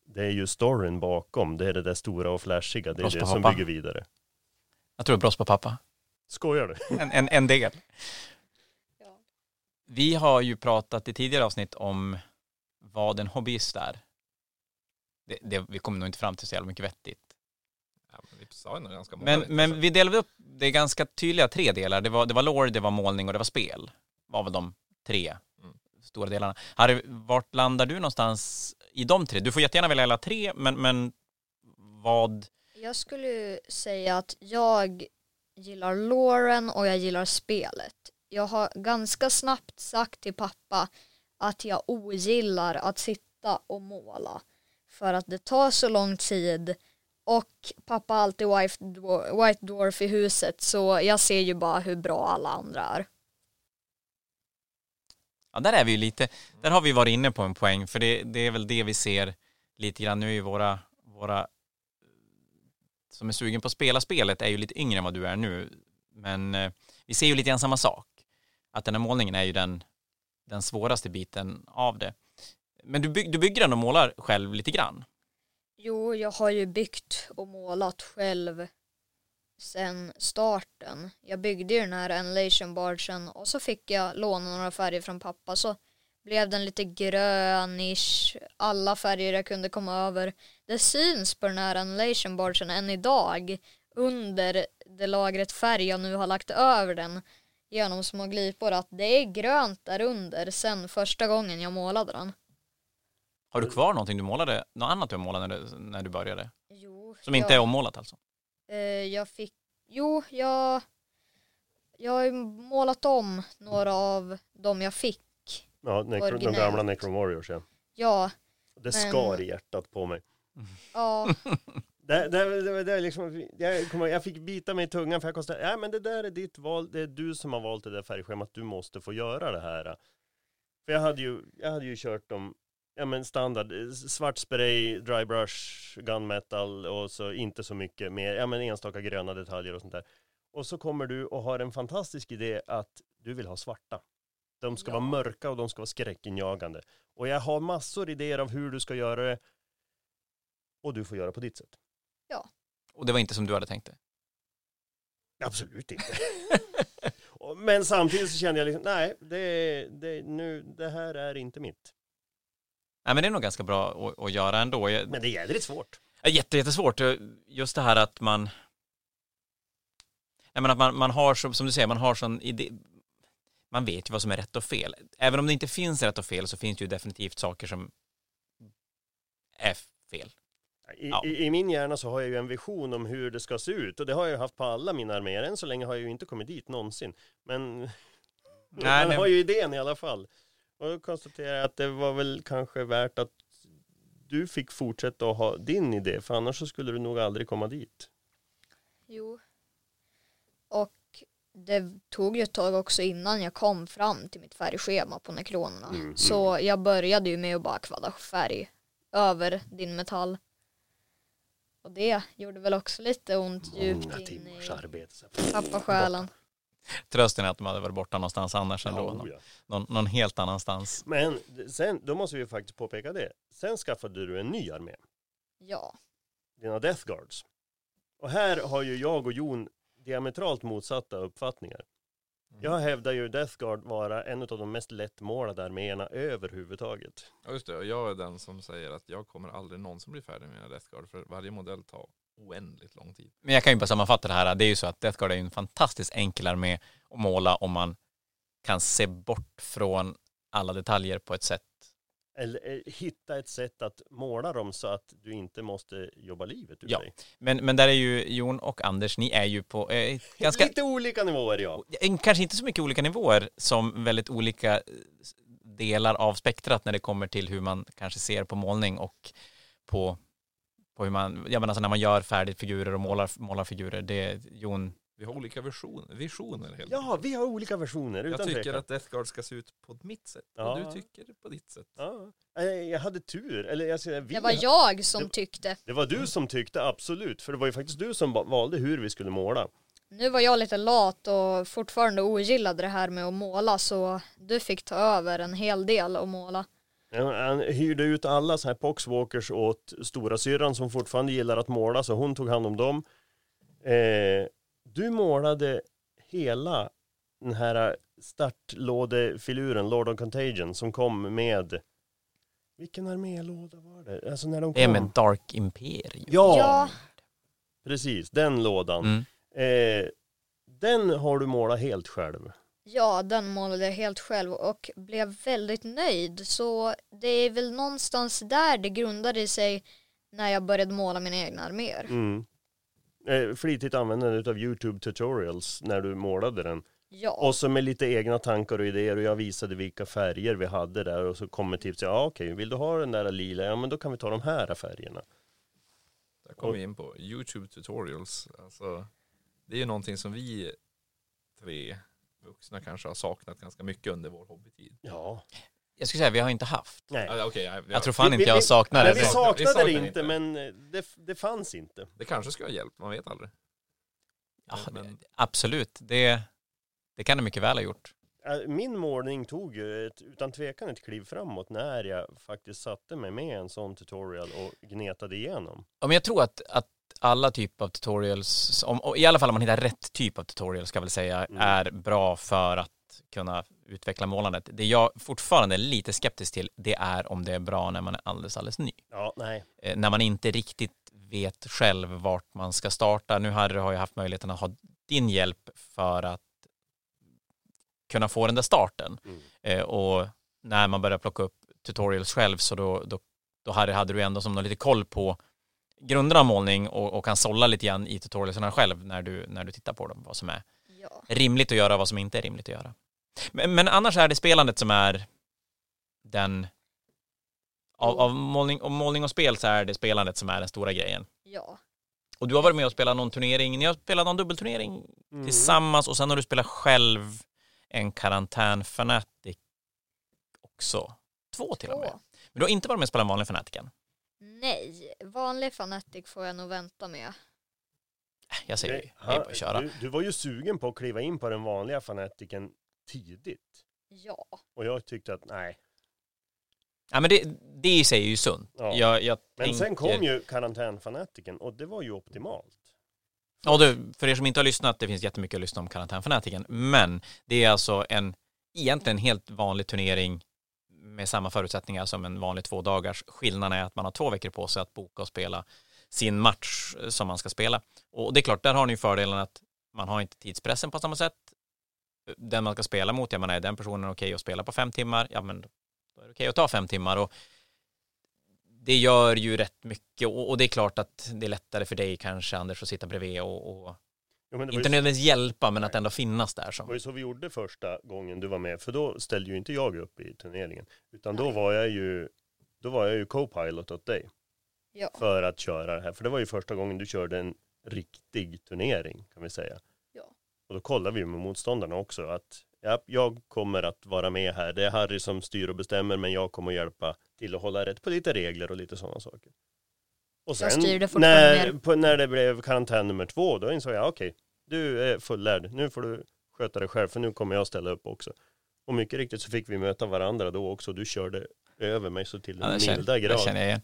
Det är ju storyn bakom, det är det där stora och flashiga, det är det som hoppa. bygger vidare. Jag tror det är på pappa. Skojar du? En, en, en del. Vi har ju pratat i tidigare avsnitt om vad en hobbyist är. Det, det, vi kommer nog inte fram till så jävla mycket vettigt. Ja, men vi sa ju nog ganska många Men, men vi delade upp det är ganska tydliga tre delar. Det var, det var lore, det var målning och det var spel. var väl de tre Mm. stora delarna. Harry, vart landar du någonstans i de tre? Du får jättegärna välja alla tre, men, men vad... jag skulle ju säga att jag gillar loren och jag gillar spelet. Jag har ganska snabbt sagt till pappa att jag ogillar att sitta och måla. För att det tar så lång tid och pappa har alltid White Dwarf, i huset så jag ser ju bara hur bra alla andra är. Ja, där är vi ju lite, där har vi varit inne på en poäng, för det, det är väl det vi ser lite grann nu i våra, våra som är sugen på att spela spelet är ju lite yngre än vad du är nu. Men eh, vi ser ju lite grann samma sak. Att den här målningen är ju den, den svåraste biten av det. Men du, byg, du bygger den och målar själv lite grann. Jo, jag har ju byggt och målat själv sen starten. Jag byggde ju den här Enlation Bargen och så fick jag låna några färger från pappa så blev den lite grönish, alla färger jag kunde komma över. Det syns på den här Enlation Bargen än idag under det lagret färg jag nu har lagt över den genom små glipor att det är grönt där under sen första gången jag målade den. Har du kvar någonting du målade, något annat du målat när du, när du började? Jo, Som inte är jag, ommålat alltså? eh, jag fick, jo, jag, jag har ju målat om några av dem jag fick. Ja, necro, de gamla Necron Warriors ja. Ja, Det Men- skar i hjärtat på mig. ja, [LAUGHS] Det, det, det, det liksom, jag, kommer, jag fick bita mig i tungan för jag konstaterade, ja men det där är ditt val, det är du som har valt det där färgschemat, du måste få göra det här. För jag hade ju, jag hade ju kört dem, ja men standard, svart spray, dry brush, gunmetal och så inte så mycket mer, ja men enstaka gröna detaljer och sånt där. Och så kommer du och har en fantastisk idé att du vill ha svarta. De ska Ja. vara mörka och de ska vara skräckinjagande. Och jag har massor idéer av hur du ska göra det. Och du får göra på ditt sätt. Och det var inte som du hade tänkt det? Absolut inte. [LAUGHS] Men samtidigt så kände jag liksom, nej, det, det, nu, det här är inte mitt. Nej men det är nog ganska bra att, att göra ändå. Men det är jädrigt svårt. Ja, Jätte, jättesvårt. Just det här att man... Nej, men att man, man har, som, som du säger, man har sån idé... Man vet ju vad som är rätt och fel. Även om det inte finns rätt och fel så finns det ju definitivt saker som är fel. I, Ja. i, I min hjärna så har jag ju en vision om hur det ska se ut och det har jag ju haft på alla mina arméer. Än så länge har jag ju inte kommit dit någonsin. Men [LAUGHS] Nej, man har ju idén i alla fall. Och då konstaterar jag att det var väl kanske värt att du fick fortsätta att ha din idé, för annars så skulle du nog aldrig komma dit. jo. Och det tog ju ett tag också innan jag kom fram till mitt färgschema på nekronerna. Mm, Så jag började ju med att bara kvadda färg över din metall. Och det gjorde väl också lite ont djupt Många in timmars i arbete. Pappasjälen. Trösten är att de hade varit borta någonstans annars ändå. Ja, någon, ja. någon, någon helt annanstans. Men sen, då måste vi faktiskt påpeka det. Sen skaffade du en ny armé, Ja, dina Death Guards. Och här har ju jag och Jon diametralt motsatta uppfattningar. Mm. Jag hävdar ju Death Guard vara en av de mest lättmålade arméerna överhuvudtaget. Ja just det, och jag är den som säger att jag kommer aldrig någonsin bli färdig med mina Death Guard för varje modell tar oändligt lång tid. Men jag kan ju bara sammanfatta det här. Det är ju så att Death Guard är en fantastiskt enkel armé att måla om man kan se bort från alla detaljer på ett sätt. Eller eh, hitta ett sätt att måla dem så att du inte måste jobba livet ur Ja. dig. Men, men där är ju Jon och Anders, ni är ju på eh, ganska Lite olika nivåer ja. Eh, kanske inte så mycket olika nivåer som väldigt olika eh, delar av spektrat när det kommer till hur man kanske ser på målning och på, på hur man, ja men alltså när man gör färdigt figurer och målar, målar figurer, det Jon, Vi har olika vision, visioner helt Ja, vi har olika versioner Jag utan tycker tvekan. att Death Guard ska se ut på mitt sätt Ja. och du tycker på ditt sätt. Ja. Eh, Jag hade tur, eller jag säger vi det var jag som det- tyckte. Det var du som tyckte absolut, för det var ju faktiskt du som valde hur vi skulle måla. Nu var jag lite lat och fortfarande ogillade det här med att måla så du fick ta över en hel del och måla. Han hyrde ut alla så här poxwalkers åt stora syrran som fortfarande gillar att måla, så hon tog hand om dem. Eh, du målade hela den här startlådefiluren, Lord of Contagion, som kom med vilken armélåda var det? Alltså när de det är kom. med Dark Imperium. Ja, Ja. precis, den lådan. Mm. Eh, den har du målat helt själv. Ja, den målade jag helt själv och blev väldigt nöjd. Så det är väl någonstans där det grundade sig när jag började måla mina egna arméer. Mm. Eh, flitigt användande av YouTube tutorials när du målade den. Ja, Och så med lite egna tankar och idéer och jag visade vilka färger vi hade där och så kommer tipset, ja okej, vill du ha den där lila, ja men då kan vi ta de här färgerna. Där kommer vi in på YouTube tutorials. Alltså, det är ju någonting som vi tre vuxna kanske har saknat ganska mycket under vår hobbytid. Ja, Jag skulle säga vi har inte haft. nej. Ja, okej, ja, Jag tror fan Vi- inte vi- jag saknar Men det. vi saknar- vi saknade saknar det inte. inte, men det, det fanns inte. Det kanske ska ha hjälpt, man vet aldrig. Ja, Men- det- absolut, det, det kan det mycket väl ha gjort. Eh, Min målning tog ju ett, utan tvekan ett kliv framåt när jag faktiskt satte mig med en sån tutorial och gnetade igenom. Ja, men jag tror att, att alla typer av tutorials, om, och i alla fall om man hittar rätt typ av tutorial ska jag väl säga, Mm. är bra för att kunna utveckla målandet. Det jag fortfarande är lite skeptisk till, det är om det är bra när man är alldeles, alldeles ny. Ja, nej. Eh, när man inte riktigt vet själv vart man ska starta. Nu Harry har jag haft möjligheten att ha din hjälp för att kunna få den där starten. Mm. Eh, och när man börjar plocka upp tutorials själv så då, då, då hade, hade du ändå som någon lite koll på grunderna av målning och, och kan sålla lite grann i tutorialsarna själv när du, när du tittar på dem, vad som är Ja. rimligt att göra och vad som inte är rimligt att göra. Men, men annars är det spelandet som är den av, av målning, och målning och spel så är det spelandet som är den stora grejen. Ja. Och du har varit med och spelat någon turnering, ni har spelat någon dubbelturnering Mm. tillsammans och sen har du spelat själv en karantän Fnatic också. Två till och med. Två. Men du har inte varit med och spelat vanlig Fnatiken. Nej, vanlig Fanatic får jag nog vänta med. Jag säger hej på att köra. Du, du var ju sugen på att kliva in på den vanliga fanatiken tidigt. Ja. Och jag tyckte att nej. Ja, men det, det i sig är ju sunt. Ja. Jag, jag Men tänker... sen kom ju karantänfanatiken och det var ju optimalt. Ja, du, för er som inte har lyssnat, det finns jättemycket att lyssna om karantänfanatiken, men det är alltså en egentligen helt vanlig turnering med samma förutsättningar som en vanlig två dagars. Skillnaden är att man har två veckor på sig att boka och spela sin match som man ska spela. Och det är klart, där har ni ju fördelen att man har inte tidspressen på samma sätt. Den man ska spela mot, jag menar, är den personen okej att spela på fem timmar? Ja, men då är det okej att ta fem timmar och det gör ju rätt mycket och, och det är klart att det är lättare för dig kanske Anders att sitta bredvid och, och Jo, inte nödvändigtvis hjälpa men att ändå finnas där det var som. ju så vi gjorde första gången du var med, för då ställde ju inte jag upp i turneringen. Utan då var jag ju, då var jag ju co-pilot åt dig Ja. för att köra det här. För det var ju första gången du körde en riktig turnering kan vi säga. Ja. Och då kollade vi med motståndarna också att ja, jag kommer att vara med här. Det är Harry som styr och bestämmer men jag kommer att hjälpa till att hålla rätt på lite regler och lite sådana saker. Och Jag styrde fortfarande när, mer. på, när det blev karantän nummer två då insåg jag okej, du är fullärd. Nu får du sköta dig själv för nu kommer jag ställa upp också. Och mycket riktigt så fick vi möta varandra då också. Du körde över mig så till Ja, den det, känner, milda det grad. känner jag igen.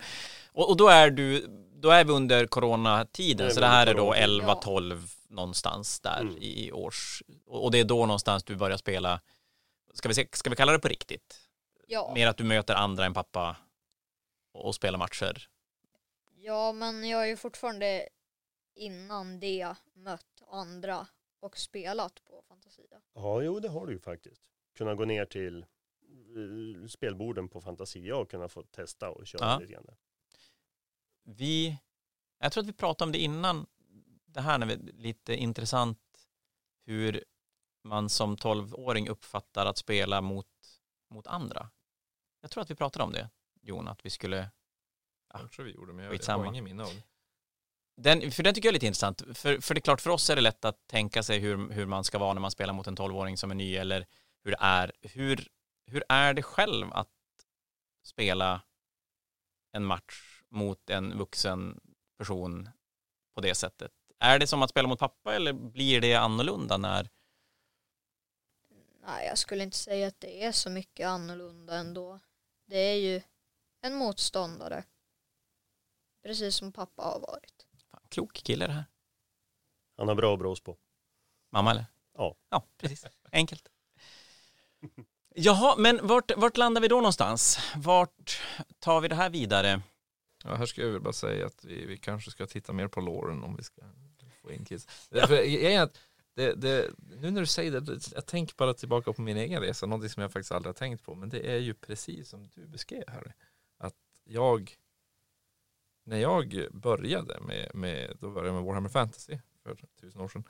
Och, och då är du, då är vi under coronatiden Det så det här är då corona. 11-12 någonstans där Mm. i års. Och det är då någonstans du börjar spela, ska vi, se, ska vi kalla det på riktigt? Ja. Mer att du möter andra än pappa och, och spelar matcher. ja, men jag har ju fortfarande innan det mött andra och spelat på Fantasia. Ja, jo det har du ju faktiskt. Kunna gå ner till eh, spelborden på Fantasia och kunna få testa och köra Ja. lite grann. Vi, jag tror att vi pratade om det innan det här när vi, lite intressant hur man som 12-åring uppfattar att spela mot, mot andra. Jag tror att vi pratade om det, Jon, att vi skulle Ja. Jag tror vi gjorde, men jag, jag har ingen minne av det. Den, för den tycker jag är lite intressant. För, för det är klart, för oss är det lätt att tänka sig hur, hur man ska vara när man spelar mot en 12-åring som är ny eller hur det är. Hur, hur är det själv att spela en match mot en vuxen person på det sättet? Är det som att spela mot pappa eller blir det annorlunda när... Nej, jag skulle inte säga att det är så mycket annorlunda ändå. Det är ju en motståndare. Precis som pappa har varit. Fan, klok kille det här. Han har bra brås på. Mamma eller? Ja. Ja, precis. Enkelt. Jaha, men vart, vart landar vi då någonstans? Vart tar vi det här vidare? Ja, här ska jag väl bara säga att vi, vi kanske ska titta mer på låren om vi ska få in kids. För e-, att det, det, nu när du säger det, jag tänker bara tillbaka på min egen resa, någonting som jag faktiskt aldrig har tänkt på, men det är ju precis som du beskrev Harry. Att jag, när jag började med, med då började jag med Warhammer Fantasy för tusen år sedan,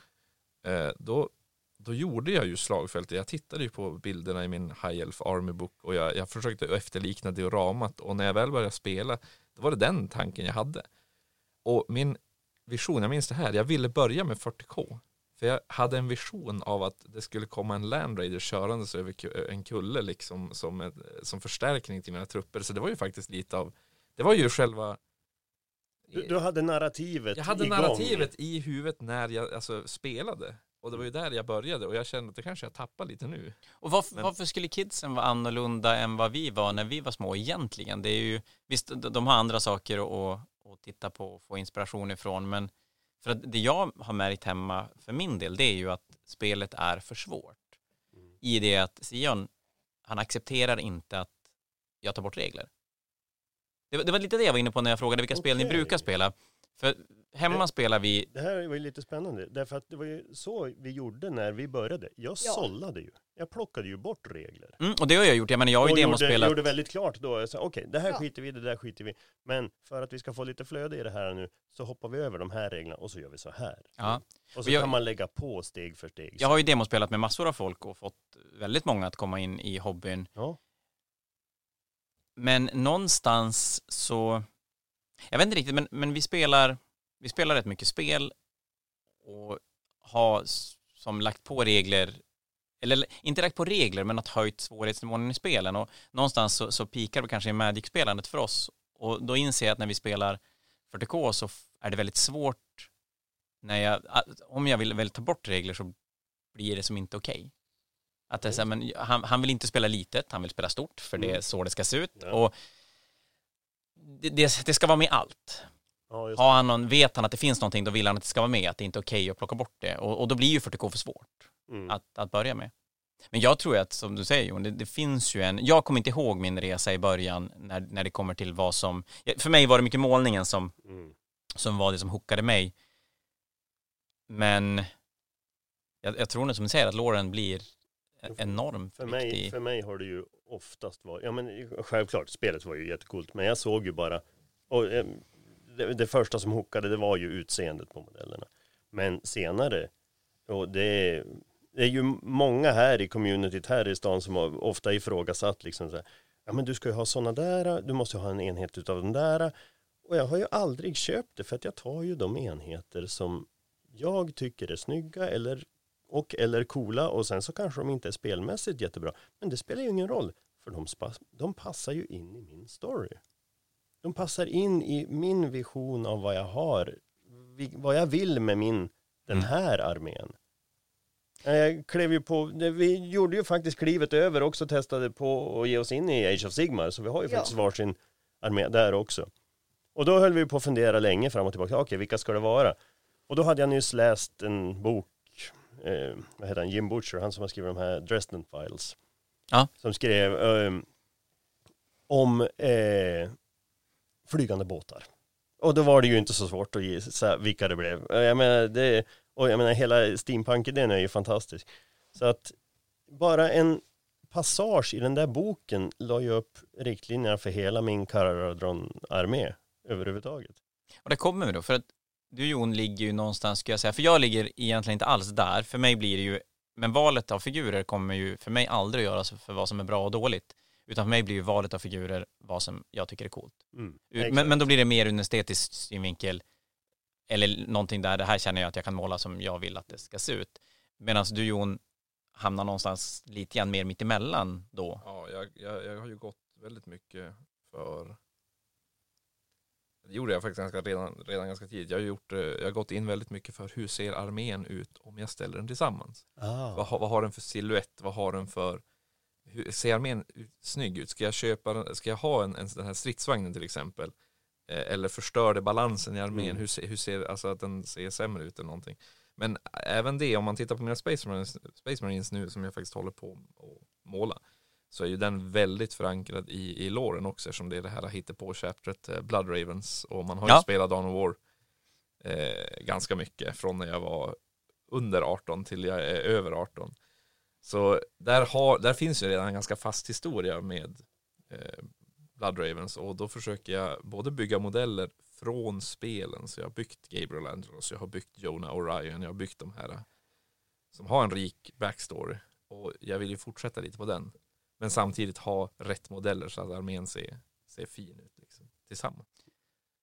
eh, då, då gjorde jag ju slagfältet. Jag tittade ju på bilderna i min High Elf Army Book och jag, jag försökte efterlikna dioramat och när jag väl började spela då var det den tanken jag hade. Och min vision, jag minns det här, jag ville börja med 40K. För jag hade en vision av att det skulle komma en Land Raider körandes över ku- en kulle liksom som, ett, som förstärkning till mina trupper. Så det var ju faktiskt lite av, det var ju själva Du, du hade narrativet jag hade igång. narrativet i huvudet när jag alltså, spelade. Och det var ju där jag började och jag kände att det kanske jag tappar lite nu. Och varför, Men- varför skulle kidsen vara annorlunda än vad vi var när vi var små egentligen? Det är ju, visst, de- de har andra saker att, att titta på och få inspiration ifrån, men för att det jag har märkt hemma för min del, det är ju att spelet är för svårt. I det att Sion, han accepterar inte att jag tar bort regler. Det, var- det var lite det jag var inne på när jag frågade vilka spel ni brukar spela. För hemma spelar vi, Det här var ju lite spännande, därför att det var ju så vi gjorde när vi började. Jag Ja. sållade ju. Jag plockade ju bort regler. mm, och det har jag gjort, jag menar jag har ju och gjorde, demospelat, gjorde väldigt klart då, jag sa, okej, det här Ja. skiter vi i, det där skiter vi. Men för att vi ska få lite flöde i det här nu, så hoppar vi över de här reglerna och så gör vi så här. ja. Och så Jag- kan man lägga på steg för steg. Jag har ju demospelat med massor av folk och fått väldigt många att komma in i hobbyn. Ja. Men någonstans så, jag vet inte riktigt, men, men vi spelar, vi spelar rätt mycket spel och har som lagt på regler, eller inte lagt på regler, men att höjt svårighetsnivån i spelen och någonstans så, så pikar det kanske i Magic-spelandet för oss och då inser jag att när vi spelar 40K så är det väldigt svårt när jag, om jag vill väl ta bort regler så blir det som inte okej. Att det är så här, men han, han vill inte spela litet, han vill spela stort, för det är Mm. så det ska se ut. Ja. Och det, det, ska vara med allt. Ja, Har han någon, vet han att det finns någonting, då vill han att det ska vara med, att det inte är okej att plocka bort det. Och, och då blir ju 40K för svårt mm. att, att börja med. Men jag tror att, som du säger Jon, det, det finns ju en, jag kommer inte ihåg min resa i början när, när det kommer till vad som, för mig var det mycket målningen som, Mm. som var det som hookade mig. Men jag, jag tror nog som du säger att Lauren blir enormt För mig, viktig. för mig har det ju oftast varit, ja men självklart, spelet var ju jättecoolt, men jag såg ju bara, och eh, det, det första som hookade det var ju utseendet på modellerna. Men senare, och det är, det är ju många här i communityt här i stan som har ofta ifrågasatt liksom så här, ja men du ska ju ha sådana där, du måste ha en enhet utav den där. Och jag har ju aldrig köpt det för att jag tar ju de enheter som jag tycker är snygga eller och eller coola och sen så kanske de inte är spelmässigt jättebra. Men det spelar ju ingen roll för de, de passar ju in i min story. De passar in i min vision av vad jag har, vad jag vill med min, den Mm. här armén. Jag klev ju på, vi gjorde ju faktiskt klivet över också, testade på att ge oss in i Age of Sigmar, så vi har ju Ja. faktiskt varsin armé där också. Och då höll vi på att fundera länge fram och tillbaka, okej vilka ska det vara? Och då hade jag nyss läst en bok, eh, vad heter han, Jim Butcher, han som har skrivit de här Dresden Files. Ja. Som skrev eh, om eh, flygande båtar. Och då var det ju inte så svårt att gissa vilka det blev. Jag menar, det, och jag menar hela steampunk-idén är ju fantastisk. Så att bara en passage i den där boken la ju upp riktlinjerna för hela min Caradron-armé överhuvudtaget. Och det kommer vi då, för att du Jon ligger ju någonstans, ska jag säga, för jag ligger egentligen inte alls där. För mig blir det ju, men valet av figurer kommer ju för mig aldrig att göras för vad som är bra och dåligt. Utan för mig blir ju valet av figurer vad som jag tycker är coolt. Mm. Men, men då blir det mer ur en estetisk synvinkel eller någonting där det här känner jag att jag kan måla som jag vill att det ska se ut. Medan du Jon hamnar någonstans lite grann mer mittemellan då. Ja, jag, jag, jag har ju gått väldigt mycket för det gjorde jag faktiskt ganska, redan, redan ganska tidigt. Jag har, gjort, eh, jag har gått in väldigt mycket för hur ser armén ut om jag ställer den tillsammans. Ah. Vad, vad har den för silhuett? Vad har den för hur, Ser armén ut, snygg ut? Ska jag köpa Ska jag ha en, en den här stridsvagnen till exempel? Eh, eller förstör det balansen i armén? Mm. Hur, ser- hur ser alltså att den ser sämre ut eller någonting? Men även det, om man tittar på mina Space Marines, Space Marines nu som jag faktiskt håller på att måla så är ju den väldigt förankrad i, i låren också eftersom det är det här hittepå-chaptret eh, Blood Ravens och man har ju Ja. spelat Dawn of War eh, ganska mycket från när jag var under 18 till jag är över 18. Så där, har, där finns ju redan en ganska fast historia med eh, Blood Ravens och då försöker jag både bygga modeller från spelen. Så jag har byggt Gabriel Angelos, jag har byggt Jonah Orion, jag har byggt de här eh, som har en rik backstory. Och jag vill ju fortsätta lite på den. Men samtidigt ha rätt modeller så att armén ser, ser fin ut liksom, tillsammans.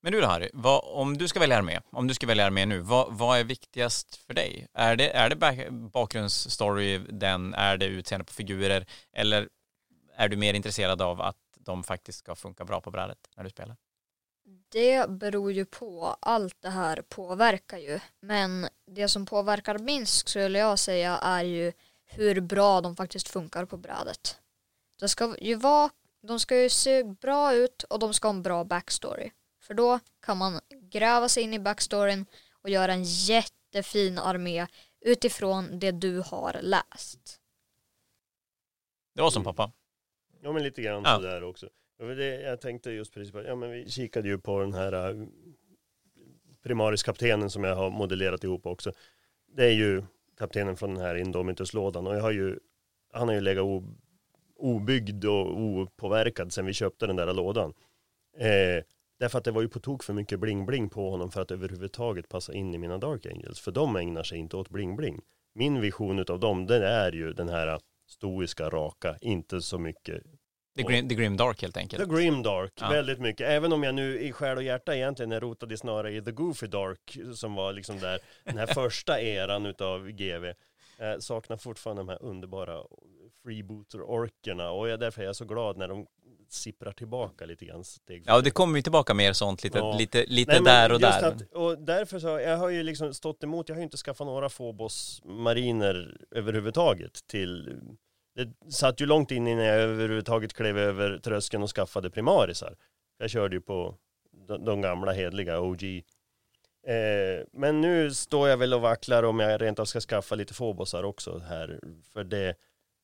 Men du då Harry, vad, om du ska välja armé, om du ska välja armé nu, vad, vad är viktigast för dig? Är det, är det bakgrundsstory, den, är det utseende på figurer, eller är du mer intresserad av att de faktiskt ska funka bra på brädet när du spelar? Det beror ju på, allt det här påverkar ju. Men det som påverkar minst skulle jag säga är ju hur bra de faktiskt funkar på brädet. Det ska ju vara, de ska ju se bra ut och de ska ha en bra backstory. För då kan man gräva sig in i backstoryn och göra en jättefin armé utifrån det du har läst. Det var som pappa. Ja men lite grann Ja. sådär också. Jag tänkte just precis på, ja men vi kikade ju på den här äh, Primaris-kaptenen som jag har modellerat ihop också. Det är ju kaptenen från den här Indomitus-lådan och jag har ju, han har ju legat obyggd och opåverkad sen vi köpte den där lådan. Eh, därför att det var ju på tok för mycket bling-bling på honom för att överhuvudtaget passa in i mina Dark Angels. För de ägnar sig inte åt bling-bling. Min vision utav dem, den är ju den här stoiska, raka, inte så mycket The Grim, the Grim Dark helt enkelt. The Grim Dark, Ja. väldigt mycket. Även om jag nu i själ och hjärta egentligen är rotad i snarare i The Goofy Dark som var liksom där, den här [LAUGHS] första eran utav GV. Eh, saknar fortfarande de här underbara freebooter-orkerna och jag, därför är jag så glad när de sipprar tillbaka lite grann steg Ja, det kommer ju tillbaka mer sånt, lite, Ja. lite, lite Nej, där och där. Att, och därför så, jag har ju liksom stått emot, jag har ju inte skaffat några Phobos mariner överhuvudtaget till det satt ju långt in innan jag överhuvudtaget klev över tröskeln och skaffade primarisar. Jag körde ju på de, de gamla hedliga OG. Eh, men nu står jag väl och vacklar om jag rent av ska skaffa lite Phobosar också här. För det,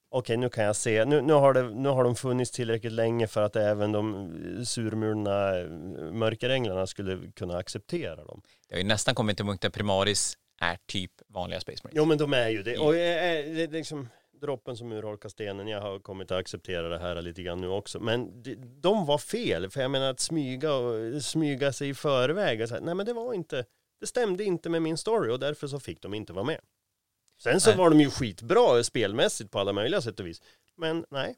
okej nu kan jag se, nu, nu, har det, nu har de funnits tillräckligt länge för att även de surmulna eh, mörkeränglarna skulle kunna acceptera dem. Det har ju nästan kommit till punkt där Primaris är typ vanliga Space Marines. Jo men de är ju det. Och eh, eh, det är liksom droppen som urholkar stenen. Jag har kommit att acceptera det här lite grann nu också. Men de, de var fel. För jag menar att smyga och smyga sig i förväg. Och så här, nej men det var inte, det stämde inte med min story och därför så fick de inte vara med. Sen så Nej. var de ju skitbra spelmässigt på alla möjliga sätt och vis. Men nej.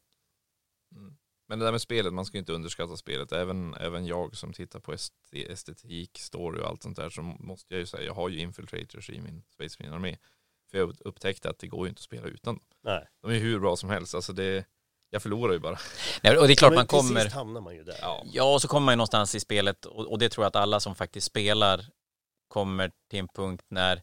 Mm. Men det där med spelet, man ska ju inte underskatta spelet. Även, även jag som tittar på est- estetik, story och allt sånt där så måste jag ju säga, jag har ju infiltrators i min Space Marine armé. För jag upptäckte att det går ju inte att spela utan dem. nej. De är hur bra som helst, alltså det, jag förlorar ju bara. Nej, och det är klart Men man till kommer... sist hamnar man ju där. Ja. Ja, och så kommer man ju någonstans i spelet och, och det tror jag att alla som faktiskt spelar kommer till en punkt när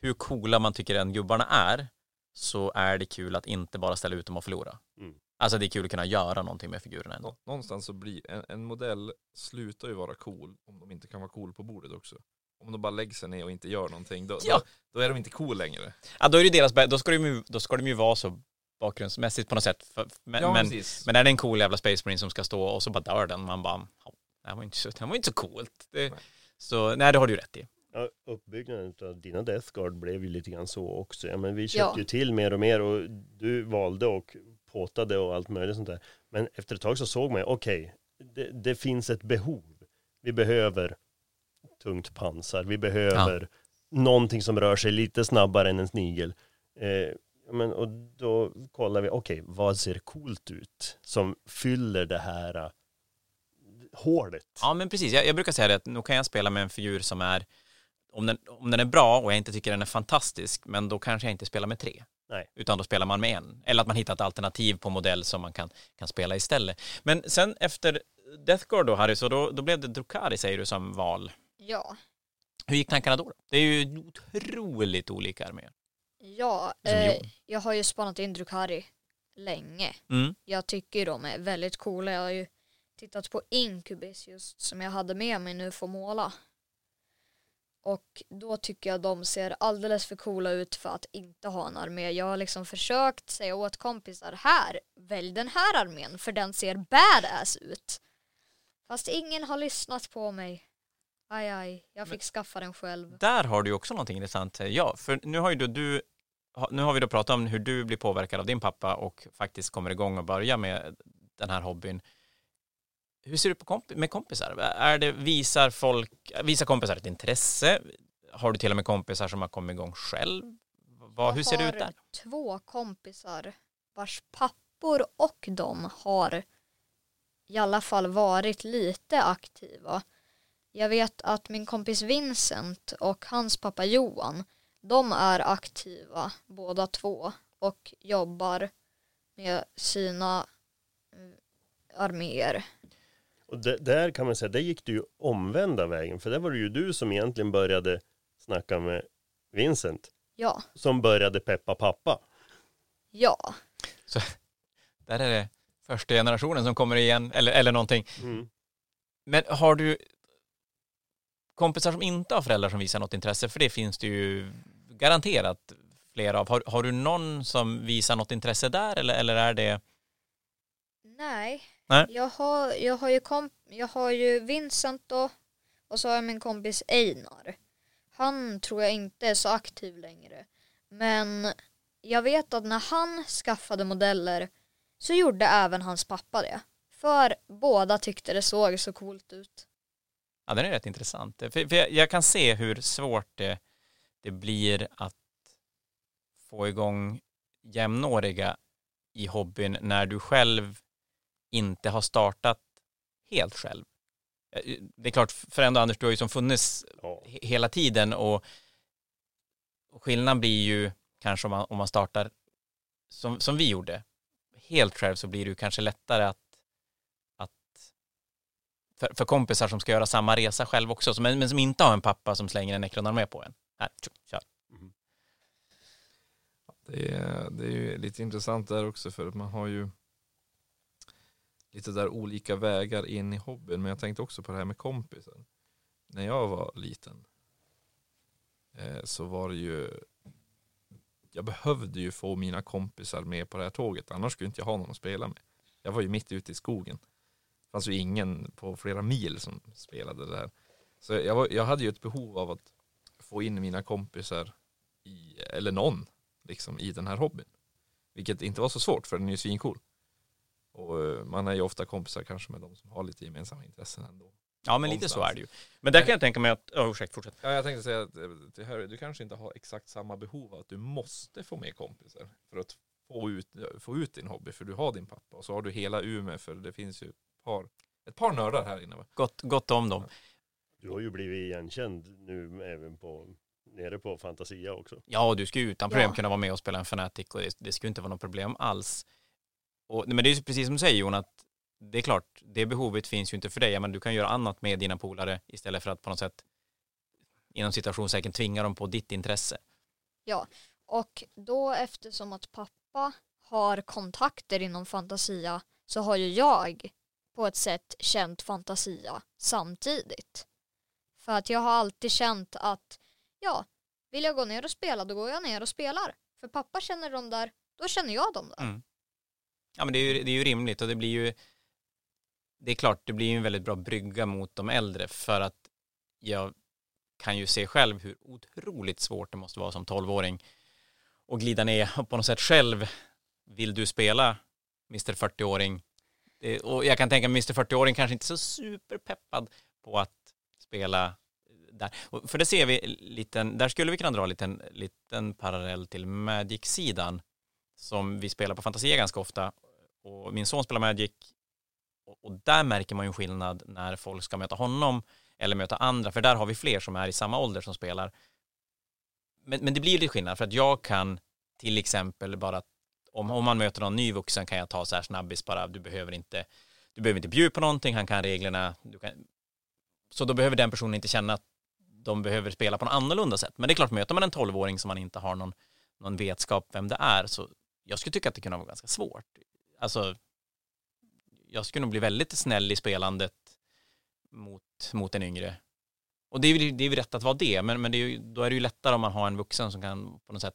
hur coola man tycker än gubbarna är så är det kul att inte bara ställa ut dem och förlora. Mm. Alltså det är kul att kunna göra någonting med figurerna ändå. Nå- Någonstans så blir en, en modell slutar ju vara cool om de inte kan vara cool på bordet också. Om de bara lägger sig ner och inte gör någonting, då, Ja. då, då är de inte cool längre. Ja, då är det deras, då ska de ju, då ska de ju vara så bakgrundsmässigt på något sätt. För, men, ja, men, men är det en cool jävla Space Marine som ska stå och så bara dör den, man bara, "Ja, det här var inte så, det här var inte så coolt. Det, Nej. så nej, det har du ju rätt i. Ja, uppbyggnaden av dina Death Guard blev ju lite grann så också. Ja, men vi köpte Ja. ju till mer och mer och du valde och påtade och allt möjligt sånt där. Men efter ett tag så såg man, okej, det, det finns ett behov. Vi behöver tungt pansar, vi behöver någonting som rör sig lite snabbare än en snigel. Eh, ja, men, och då kollar vi, okej, vad ser coolt ut som fyller det här eh, hålet? Ja, men precis. Jag, jag brukar säga det att nu kan jag spela med en figur som är, om den, om den är bra och jag inte tycker den är fantastisk, men då kanske jag inte spelar med tre. Nej. Utan då spelar man med en. Eller att man hittar ett alternativ på modell som man kan, kan spela istället. Men sen efter Death Guard då Harry, så då, då blev det Drukari säger du som val. Ja, Hur gick tankarna då? Det är ju otroligt olika arméer. ja eh, jag har ju spanat in Drukari länge. Mm. Jag tycker de är väldigt coola. Jag har ju tittat på Incubus just som jag hade med mig nu för att måla. Och då tycker jag de ser alldeles för coola ut för att inte ha en armé. Jag har liksom försökt säga åt kompisar här, välj den här armén för den ser badass ut. Fast ingen har lyssnat på mig. Aj, aj, jag fick skaffa den själv. Där har du också någonting intressant. säger jag. För nu har ju då du, nu har vi då pratat om hur du blir påverkad av din pappa och faktiskt kommer igång och börjar med den här hobbyn. Hur ser du på komp- med kompisar? Är det, visar folk, visar kompisar ett intresse? Har du till och med kompisar som har kommit igång själv? Vad, hur ser det ut Jag har där? två kompisar vars pappor och de har i alla fall varit lite aktiva. Jag vet att min kompis Vincent och hans pappa Johan, de är aktiva båda två och jobbar med sina eh, arméer. Och det, där kan man säga, där gick du ju omvända vägen. För där var det ju du som egentligen började snacka med Vincent. Ja, Som började peppa pappa. ja, Där är det första generationen som kommer igen, eller, eller någonting. Mm. Men har du kompisar som inte har föräldrar som visar något intresse? För det finns det ju garanterat flera av. Har, har du någon som visar något intresse där eller, eller är det? nej. Nej. Jag, har, jag, har ju komp- jag har ju Vincent då Och så har jag min kompis Einar. Han tror jag inte är så aktiv längre. Men jag vet att när han skaffade modeller så gjorde även hans pappa det. För båda tyckte det såg så coolt ut. Ja, den är rätt intressant. För, för jag, jag kan se hur svårt det, det blir att få igång jämnåriga i hobbyn när du själv inte har startat helt själv. Eh, Det är klart, för ändå Anders, du har ju som funnits Ja. he- hela tiden och skillnaden blir ju kanske om man, om man startar som, som vi gjorde helt själv så blir det ju kanske lättare att, att för, för kompisar som ska göra samma resa själv också som, men som inte har en pappa som slänger en med på en. Här, tjo, kör. Det är, det är ju lite intressant där också för att man har ju lite där olika vägar in i hobbyn. Men jag tänkte också på det här med kompisar. När jag var liten eh, så var det ju jag behövde ju få mina kompisar med på det här tåget. Annars skulle inte jag ha någon att spela med. Jag var ju mitt ute i skogen. Det fanns ju ingen på flera mil som spelade det här. Så jag, var, jag hade ju ett behov av att få in mina kompisar i, eller någon liksom i den här hobbyn. Vilket inte var så svårt för den är ju svincool. Och eh, man är ju ofta kompisar kanske med de som har lite gemensamma intressen ändå. Ja, men lite så Någonstans. är det ju. Men där kan jag tänka mig att, oh, ursäkta, fortsätt. Ja, jag tänkte säga att eh, till Harry, du kanske inte har exakt samma behov av att du måste få med kompisar för att få ut, få ut din hobby. För du har din pappa och så har du hela Umeå för det finns ju ett par, ett par nördar här inne va? Gott, gott om dem. Du har ju blivit igenkänd nu även på, nere på Fantasia också. Ja, och du ska ju utan problem Ja. kunna vara med och spela en Fnatic och det, det skulle inte vara något problem alls. Och, men det är precis som du säger Jon, att det är klart, det behovet finns ju inte för dig, men du kan göra annat med dina polare istället för att på något sätt inom situationstecken tvinga dem på ditt intresse. Och då eftersom att pappa har kontakter inom Fantasia så har ju jag på ett sätt känt Fantasia samtidigt. För att jag har alltid känt att ja, vill jag gå ner och spela då går jag ner och spelar. För pappa känner dem där, då känner jag dem där. Mm. Ja, men det är, ju, det är ju rimligt och det blir ju det är klart, det blir ju en väldigt bra brygga mot de äldre för att jag kan ju se själv hur otroligt svårt det måste vara som tolvåring och glida ner och på något sätt själv vill du spela Mr 40-åring och jag kan tänka mig Mr 40-åring kanske inte är så superpeppad på att spela där. Och För det ser vi liten, där skulle vi kunna dra en liten, liten parallell till Magic-sidan som vi spelar på Fantasia ganska ofta. Och min son spelar Magic. Och, där märker man ju en skillnad när folk ska möta honom eller möta andra för där har vi fler som är i samma ålder som spelar. Men, men det blir lite skillnad för att jag kan till exempel bara om, om man möter någon ny vuxen kan jag ta så här snabbis bara du behöver inte du behöver inte bjuda på någonting han kan reglerna du kan, så då behöver den personen inte känna att de behöver spela på något annorlunda sätt. Men det är klart möter man en tolvåring som man inte har någon, någon vetskap vem det är så jag skulle tycka att det kunde vara ganska svårt. Alltså, jag skulle nog bli väldigt snäll i spelandet mot, mot en yngre. Och det är, ju- det är rätt att vara det, men, men det är ju, då är det ju lättare om man har en vuxen som kan på något sätt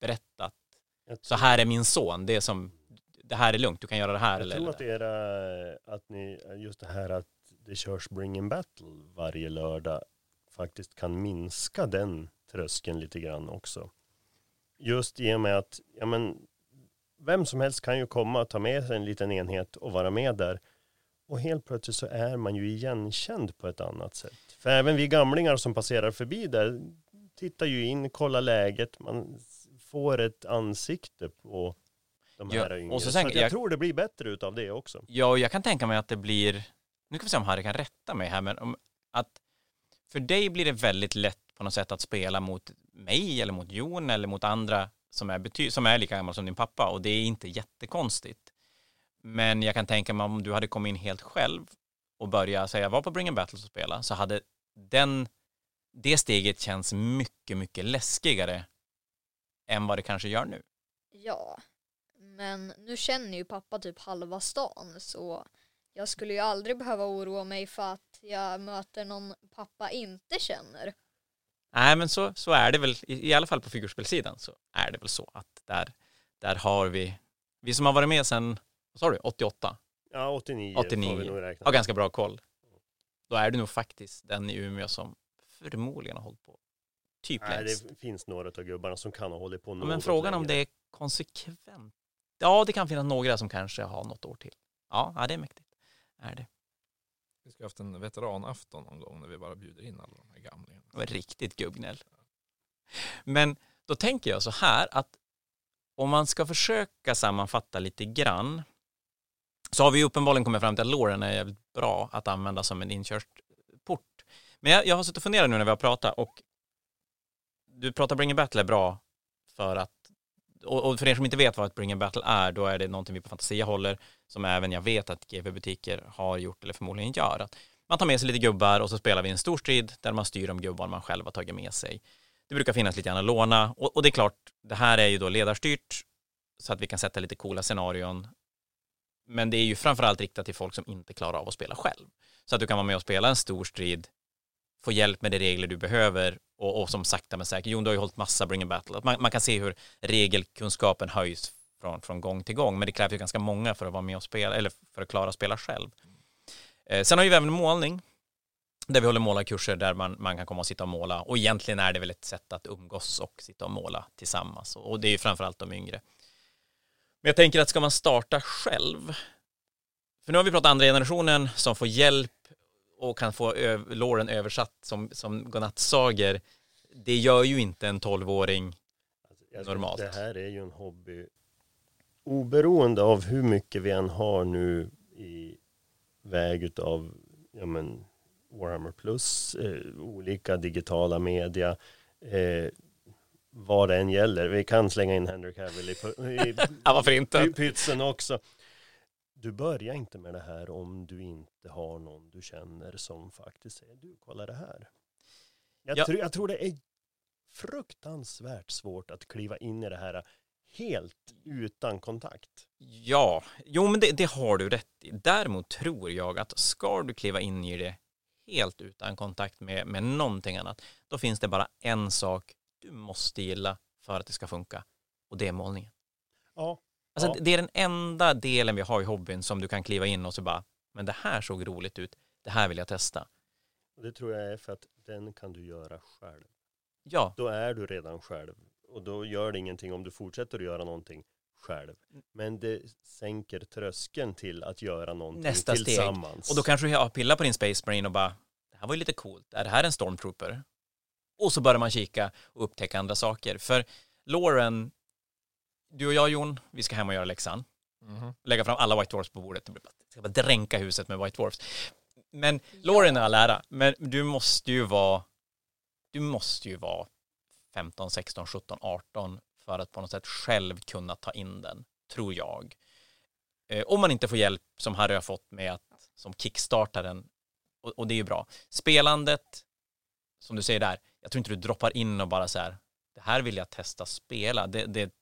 berätta att så här är min son, det är som, det här är lugnt, du kan göra det här. Jag eller, tror att era, att ni, just det här att det körs Bring in Battle varje lördag faktiskt kan minska den tröskeln lite grann också. Just i och med att, ja men, vem som helst kan ju komma och ta med sig en liten enhet och vara med där. Och helt plötsligt så är man ju igenkänd på ett annat sätt. För även vi gamlingar som passerar förbi där tittar ju in, kollar läget, man får ett ansikte på de Ja, här yngre. och så så sen- att jag, jag- tror det blir bättre utav det också. Ja, och jag kan tänka mig att det blir, nu ska vi se om Harry kan rätta mig här, men om, att för dig blir det väldigt lätt på något sätt att spela mot mig eller mot Jon eller mot andra som är, bety- som är lika gammal som din pappa och det är inte jättekonstigt. Men jag kan tänka mig om du hade kommit in helt själv och börjat säga var på Bring a Battles och spela så hade den, det steget känns mycket, mycket läskigare än vad det kanske gör nu. Ja, men nu känner ju pappa typ halva stan så jag skulle ju aldrig behöva oroa mig för att jag möter någon pappa inte känner. Nej, men så, så är det väl, i, i alla fall på figurspelsidan så är det väl så att där, där har vi, vi som har varit med sedan, vad sa du, 88, Ja, 89, 89. får vi nog räkna. har ganska bra koll. då är du nog faktiskt den i Umeå som förmodligen har hållit på typ Nej, längst. det finns några av gubbarna som kan ha hållit på Ja, något men frågan om längre. det är konsekvent. Ja, det kan finnas några som kanske har något år till. Ja, ja det är mäktigt. Är det. Vi ska ha haft en veteranafton någon gång när vi bara bjuder in alla de här gamlingarna. Det var riktigt gubbgnäll. Men då tänker jag så här att om man ska försöka sammanfatta lite grann så har vi uppenbarligen kommit fram till att låren är jävligt bra att använda som en inkörsport. Men jag, jag har suttit och funderat nu när vi har pratat och du pratar Bring a Battle är bra för att och, och för er som inte vet vad ett Bring a Battle är då är det någonting vi på Fantasia håller som även jag vet att GV-butiker har gjort eller förmodligen gör. Att man tar med sig lite gubbar och så spelar vi en stor strid där man styr de gubbar man själv har tagit med sig. Det brukar finnas lite grann att låna och, och det är klart, det här är ju då ledarstyrt så att vi kan sätta lite coola scenarion. Men det är ju framförallt riktat till folk som inte klarar av att spela själv. Så att du kan vara med och spela en stor strid, få hjälp med de regler du behöver och, och som sakta men säkert, Jon du har ju hållit massa Bring a Battle, Att man, man kan se hur regelkunskapen höjs från, från gång till gång, men det krävs ju ganska många för att vara med och spela, eller för att klara att spela själv. Eh, sen har vi även målning, där vi håller målarkurser där man, man kan komma och sitta och måla. Och egentligen är det väl ett sätt att umgås och sitta och måla tillsammans. Och det är ju framförallt de yngre. Men jag tänker att ska man starta själv, för nu har vi pratat andra generationen som får hjälp och kan få ö- låren översatt som, som godnattsagor. Det gör ju inte en tolvåring Alltså, normalt. Det här är ju en hobby. Oberoende av hur mycket vi än har nu i väg av ja, men, Warhammer Plus, eh, olika digitala media, eh, vad det än gäller. Vi kan slänga in Henry Cavill i, i [LAUGHS] Ja, varför inte? pytsen också. Du börjar inte med det här om du inte har någon du känner som faktiskt säger du, kolla det här. Jag, Ja. tror, jag tror det är fruktansvärt svårt att kliva in i det här helt utan kontakt. Ja, jo men det, det har du rätt i. Däremot tror jag att ska du kliva in i det helt utan kontakt med, med någonting annat, då finns det bara en sak du måste gilla för att det ska funka och det är målningen. Ja, Alltså, Ja. Det är den enda delen vi har i hobbyn som du kan kliva in och så bara, men det här såg roligt ut, det här vill jag testa. det tror jag är för att den kan du göra själv. Ja, Då är du redan själv och då gör det ingenting om du fortsätter att göra någonting själv. Men det sänker tröskeln till att göra någonting Nästa steg. tillsammans. och då kanske du har pillat på din Space Marine och bara, det här var ju lite coolt, är det här en Stormtrooper? Och så börjar man kika och upptäcka andra saker. För Lauren, du och jag Jon, vi ska hem och göra läxan. Mhm. lägga fram alla White Dwarfs på bordet. Det ska bara dränka huset med White Dwarfs. Men Lauren är all ära, men du måste ju vara du måste ju vara 15, 16, 17, 18 för att på något sätt själv kunna ta in den, tror jag. Eh, om man inte får hjälp som Harry har fått med att som kickstartar den, och, och det är ju bra. Spelandet, som du säger där, jag tror inte du droppar in och bara så här, det här vill jag testa spela. Det, det,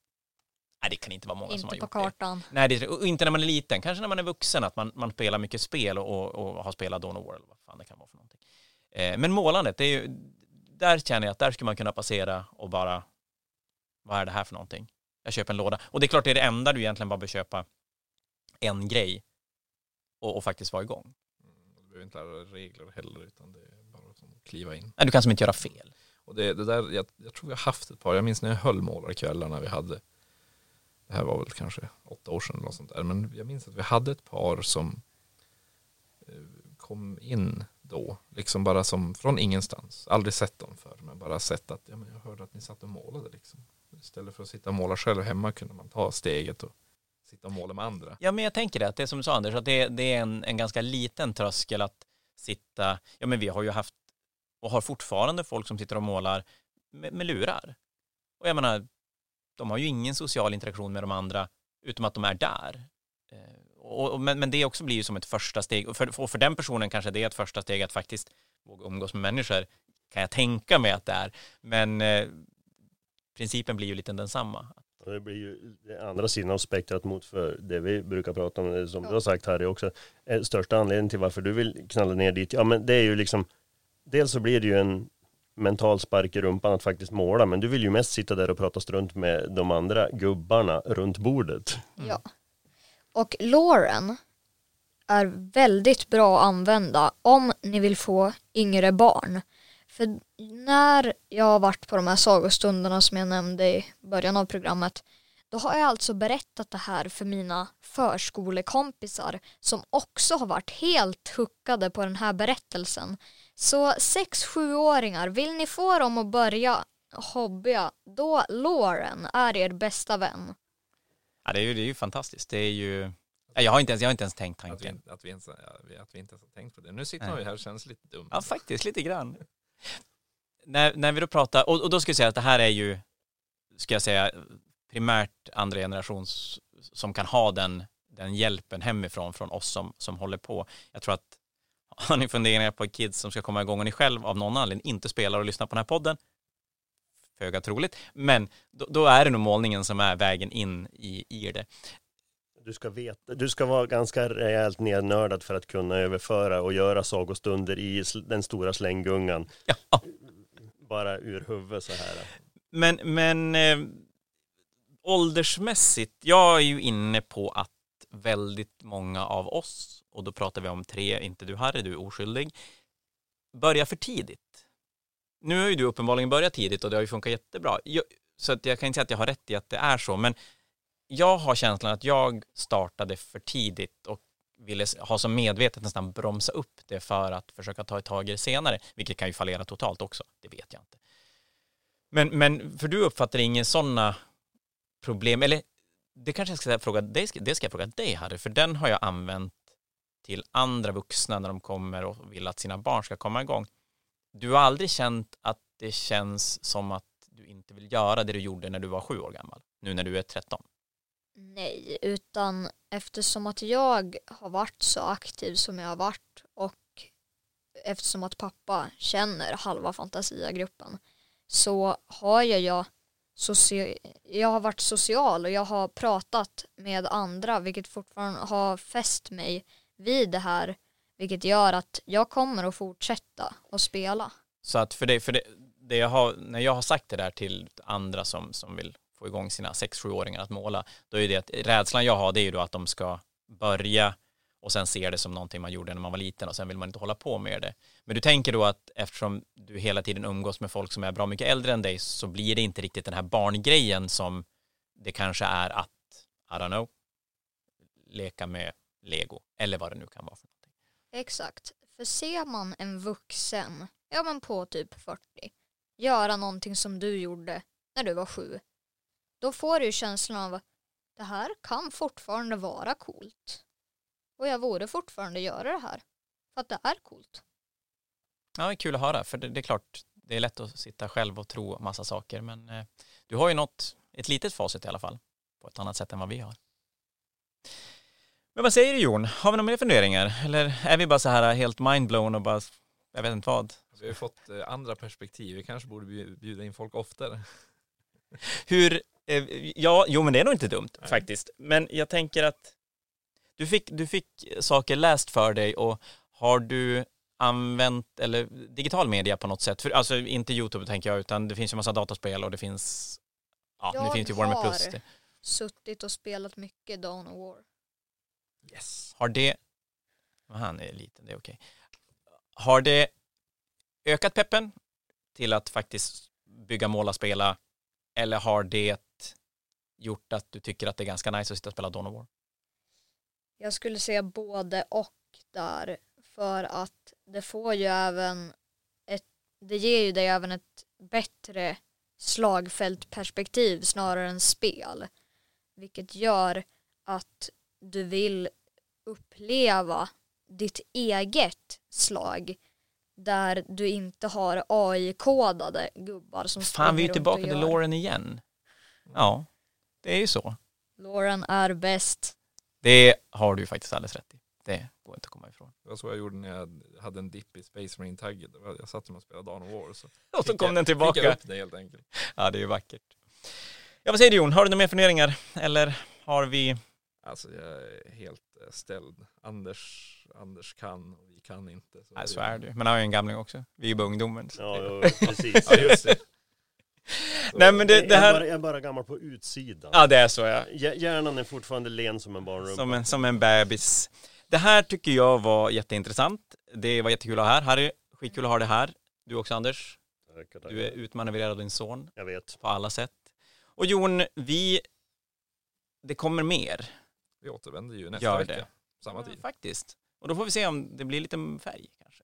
nej, det kan inte vara många som har Inte på gjort det. kartan. Nej, det, och inte när man är liten. Kanske när man är vuxen, att man, man spelar mycket spel och, och, och har spelat Dawn of War eller vad fan det kan vara för någonting. Eh, men målandet, det är ju, där känner jag att där skulle man kunna passera och bara, vad är det här för någonting? Jag köper en låda. Och det är klart, det är det enda du egentligen bara behöver köpa en grej och, och faktiskt vara igång. Mm, Du behöver inte lära dig regler heller utan det är bara att kliva in. Nej, du kan som inte göra fel. Och det, det där, jag, jag tror vi har haft ett par, jag minns när jag höll målarkvällarna vi hade. Det här var väl kanske åtta år sedan eller något sånt där. Men jag minns att vi hade ett par som eh, kom in då. Liksom bara som från ingenstans. Aldrig sett dem förr. Men bara sett att ja, men jag hörde att ni satt och målade liksom. Istället för att sitta och måla själv hemma kunde man ta steget och sitta och måla med andra. Ja, men jag tänker det, att det är som du sa Anders, att det, det är en, en ganska liten tröskel att sitta, ja men vi har ju haft och har fortfarande folk som sitter och målar med, med lurar. Och jag menar, de har ju ingen social interaktion med de andra, utom att de är där. Eh, Och, och, men, men det också blir ju som ett första steg, och för, och för den personen kanske det är ett första steg att faktiskt våga umgås med människor, kan jag tänka mig att det är. Men eh, principen blir ju lite densamma. Och det blir ju det andra sidan av spektrat mot för det vi brukar prata om, det som Ja. du har sagt Harry också. Eh, Största anledningen till varför du vill knalla ner dit, ja men det är ju liksom, dels så blir det ju en mental spark i rumpan att faktiskt måla, men du vill ju mest sitta där och prata strunt med de andra gubbarna runt bordet. Mm. Ja. Och Lauren är väldigt bra att använda om ni vill få yngre barn. För när jag har varit på de här sagostunderna som jag nämnde i början av programmet då har jag alltså berättat det här för mina förskolekompisar som också har varit helt huckade på den här berättelsen. Så 6-7-åringar, vill ni få dem att börja hobbya, då Lauren är er bästa vän. Ja, det är ju, det är ju fantastiskt. Det är ju... Ja, Jag har inte ens, jag har inte ens tänkt Att vi, tanken. inte- att, vi inte, ja, vi- att vi inte ens har tänkt på det. Nu sitter man ju här och känns lite dum. Ja, faktiskt lite grann. När, när vi då pratar, och, och då ska jag säga att det här är ju, ska jag säga, primärt andra generations som kan ha den, den hjälpen hemifrån från oss som, som håller på. Jag tror att har ni funderingar på kids som ska komma igång och ni själv av någon anledning inte spelar och lyssnar på den här podden, föga troligt, men då, då är det nog målningen som är vägen in i, i det. Du ska, veta, du ska vara ganska rejält nednördad för att kunna överföra och göra sagostunder i den stora slänggungan. Ja. Bara ur huvudet så här. Men, men eh, åldersmässigt, jag är ju inne på att väldigt många av oss, och då pratar vi om tre, inte du Harry, du är oskyldig, börja för tidigt. Nu har ju du uppenbarligen börjat tidigt och det har ju funkat jättebra. Jag, så att jag kan inte säga att jag har rätt i att det är så, men jag har känslan att jag startade för tidigt och ville ha som medvetet nästan bromsa upp det för att försöka ta ett tag i det senare, vilket kan ju fallera totalt också, det vet jag inte. Men, men för du uppfattar inga sådana problem, eller det kanske jag ska fråga dig, det ska jag fråga dig Harry, för den har jag använt till andra vuxna när de kommer och vill att sina barn ska komma igång. Du har aldrig känt att det känns som att du inte vill göra det du gjorde när du var sju år gammal, nu när du är 13? Nej, utan eftersom att jag har varit så aktiv som jag har varit och eftersom att pappa känner halva fantasiagruppen så har jag, jag, soci- jag har varit social och jag har pratat med andra vilket fortfarande har fäst mig vid det här vilket gör att jag kommer att fortsätta att spela. Så att för det, för det, det jag har, när jag har sagt det där till andra som, som vill få igång sina 6-7-åringar att måla, då är det att rädslan jag har det är ju då att de ska börja och sen ser det som någonting man gjorde när man var liten och sen vill man inte hålla på med det. Men du tänker då att eftersom du hela tiden umgås med folk som är bra mycket äldre än dig så blir det inte riktigt den här barngrejen som det kanske är att, I don't know, leka med lego eller vad det nu kan vara för någonting. Exakt. För ser man en vuxen, ja men på typ 40, göra någonting som du gjorde när du var sju, då får du känslan av det här kan fortfarande vara coolt. Och jag borde fortfarande göra det här. För att det är coolt. Ja, det är kul att höra, för det, det är klart, det är lätt att sitta själv och tro massa saker, men eh, du har ju något, ett litet facit i alla fall, på ett annat sätt än vad vi har. Men vad säger du Jon? Har vi några mer funderingar? Eller är vi bara så här helt mindblown och bara, jag vet inte vad? Vi har ju fått eh, andra perspektiv. Vi kanske borde bju- bjuda in folk oftare. [LAUGHS] Hur, eh, ja, jo men det är nog inte dumt Nej. faktiskt. Men jag tänker att du fick, du fick saker läst för dig och har du använt, eller digital media på något sätt, för, alltså inte YouTube tänker jag, utan det finns ju massa dataspel och det finns, ja, det Jag finns ju Warhammer har- Plus. Det. Suttit och spelat mycket Dawn of War. Yes. Har det, han är liten, det är okej. Har det ökat peppen till att faktiskt bygga, måla, spela, eller har det gjort att du tycker att det är ganska nice att sitta och spela Dawn of War? Jag skulle säga både och där. För att det får ju även ett, det ger ju dig även ett bättre slagfältperspektiv snarare än spel. Vilket gör att du vill uppleva ditt eget slag där du inte har AI-kodade gubbar som Fan, vi är tillbaka och till. Lauren igen. Ja, det är ju så. Lauren är bäst. Det har du ju faktiskt alldeles rätt i. Det går inte att komma ifrån. Det var så jag gjorde när jag hade en dipp i Space Marine tagget. Jag satt och spelade Dawn of War. Så [LAUGHS] Och så fick kom jag- den Fick tillbaka. jag upp det helt enkelt. Ja, det är ju vackert. Ja, vad säger du Jon? Har du några mer funderingar? Eller har vi... Alltså jag är helt eh, ställd. Anders, Anders kan och vi kan inte. Nej, så är det ju. Men han är ju en gamling också. Vi är ju bara ungdomen. så Ja, ja, [LAUGHS] precis. Ja just det. Så, [LAUGHS] Nej, men det, jag, det är här... bara, jag är bara gammal på utsidan. Ja, det är så ja. Hj- Hjärnan är fortfarande len som en barnrumpa. Som en, som en bebis. Det här tycker jag var jätteintressant. Det var jättekul att ha här. Harry, skitkul att ha det här. Du också Anders. Du är utmanövrerad av din son Jag vet. på alla sätt. Och Jon, vi... Det kommer mer. Vi återvänder ju nästa Gör vecka. det. Samma Ja, tid. Faktiskt. Och då får vi se om det blir lite färg kanske.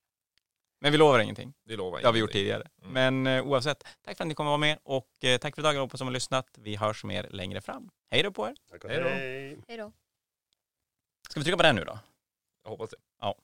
Men vi lovar ingenting. Vi lovar Det har vi gjort ingenting. tidigare. Mm. Men eh, oavsett, tack för att ni kommer vara med och eh, tack för idag allihopa som har lyssnat. Vi hörs mer längre fram. Hej då på er. Tack och Hej då. hej. Hej då. Ska vi trycka på den nu då? Jag hoppas det. Ja.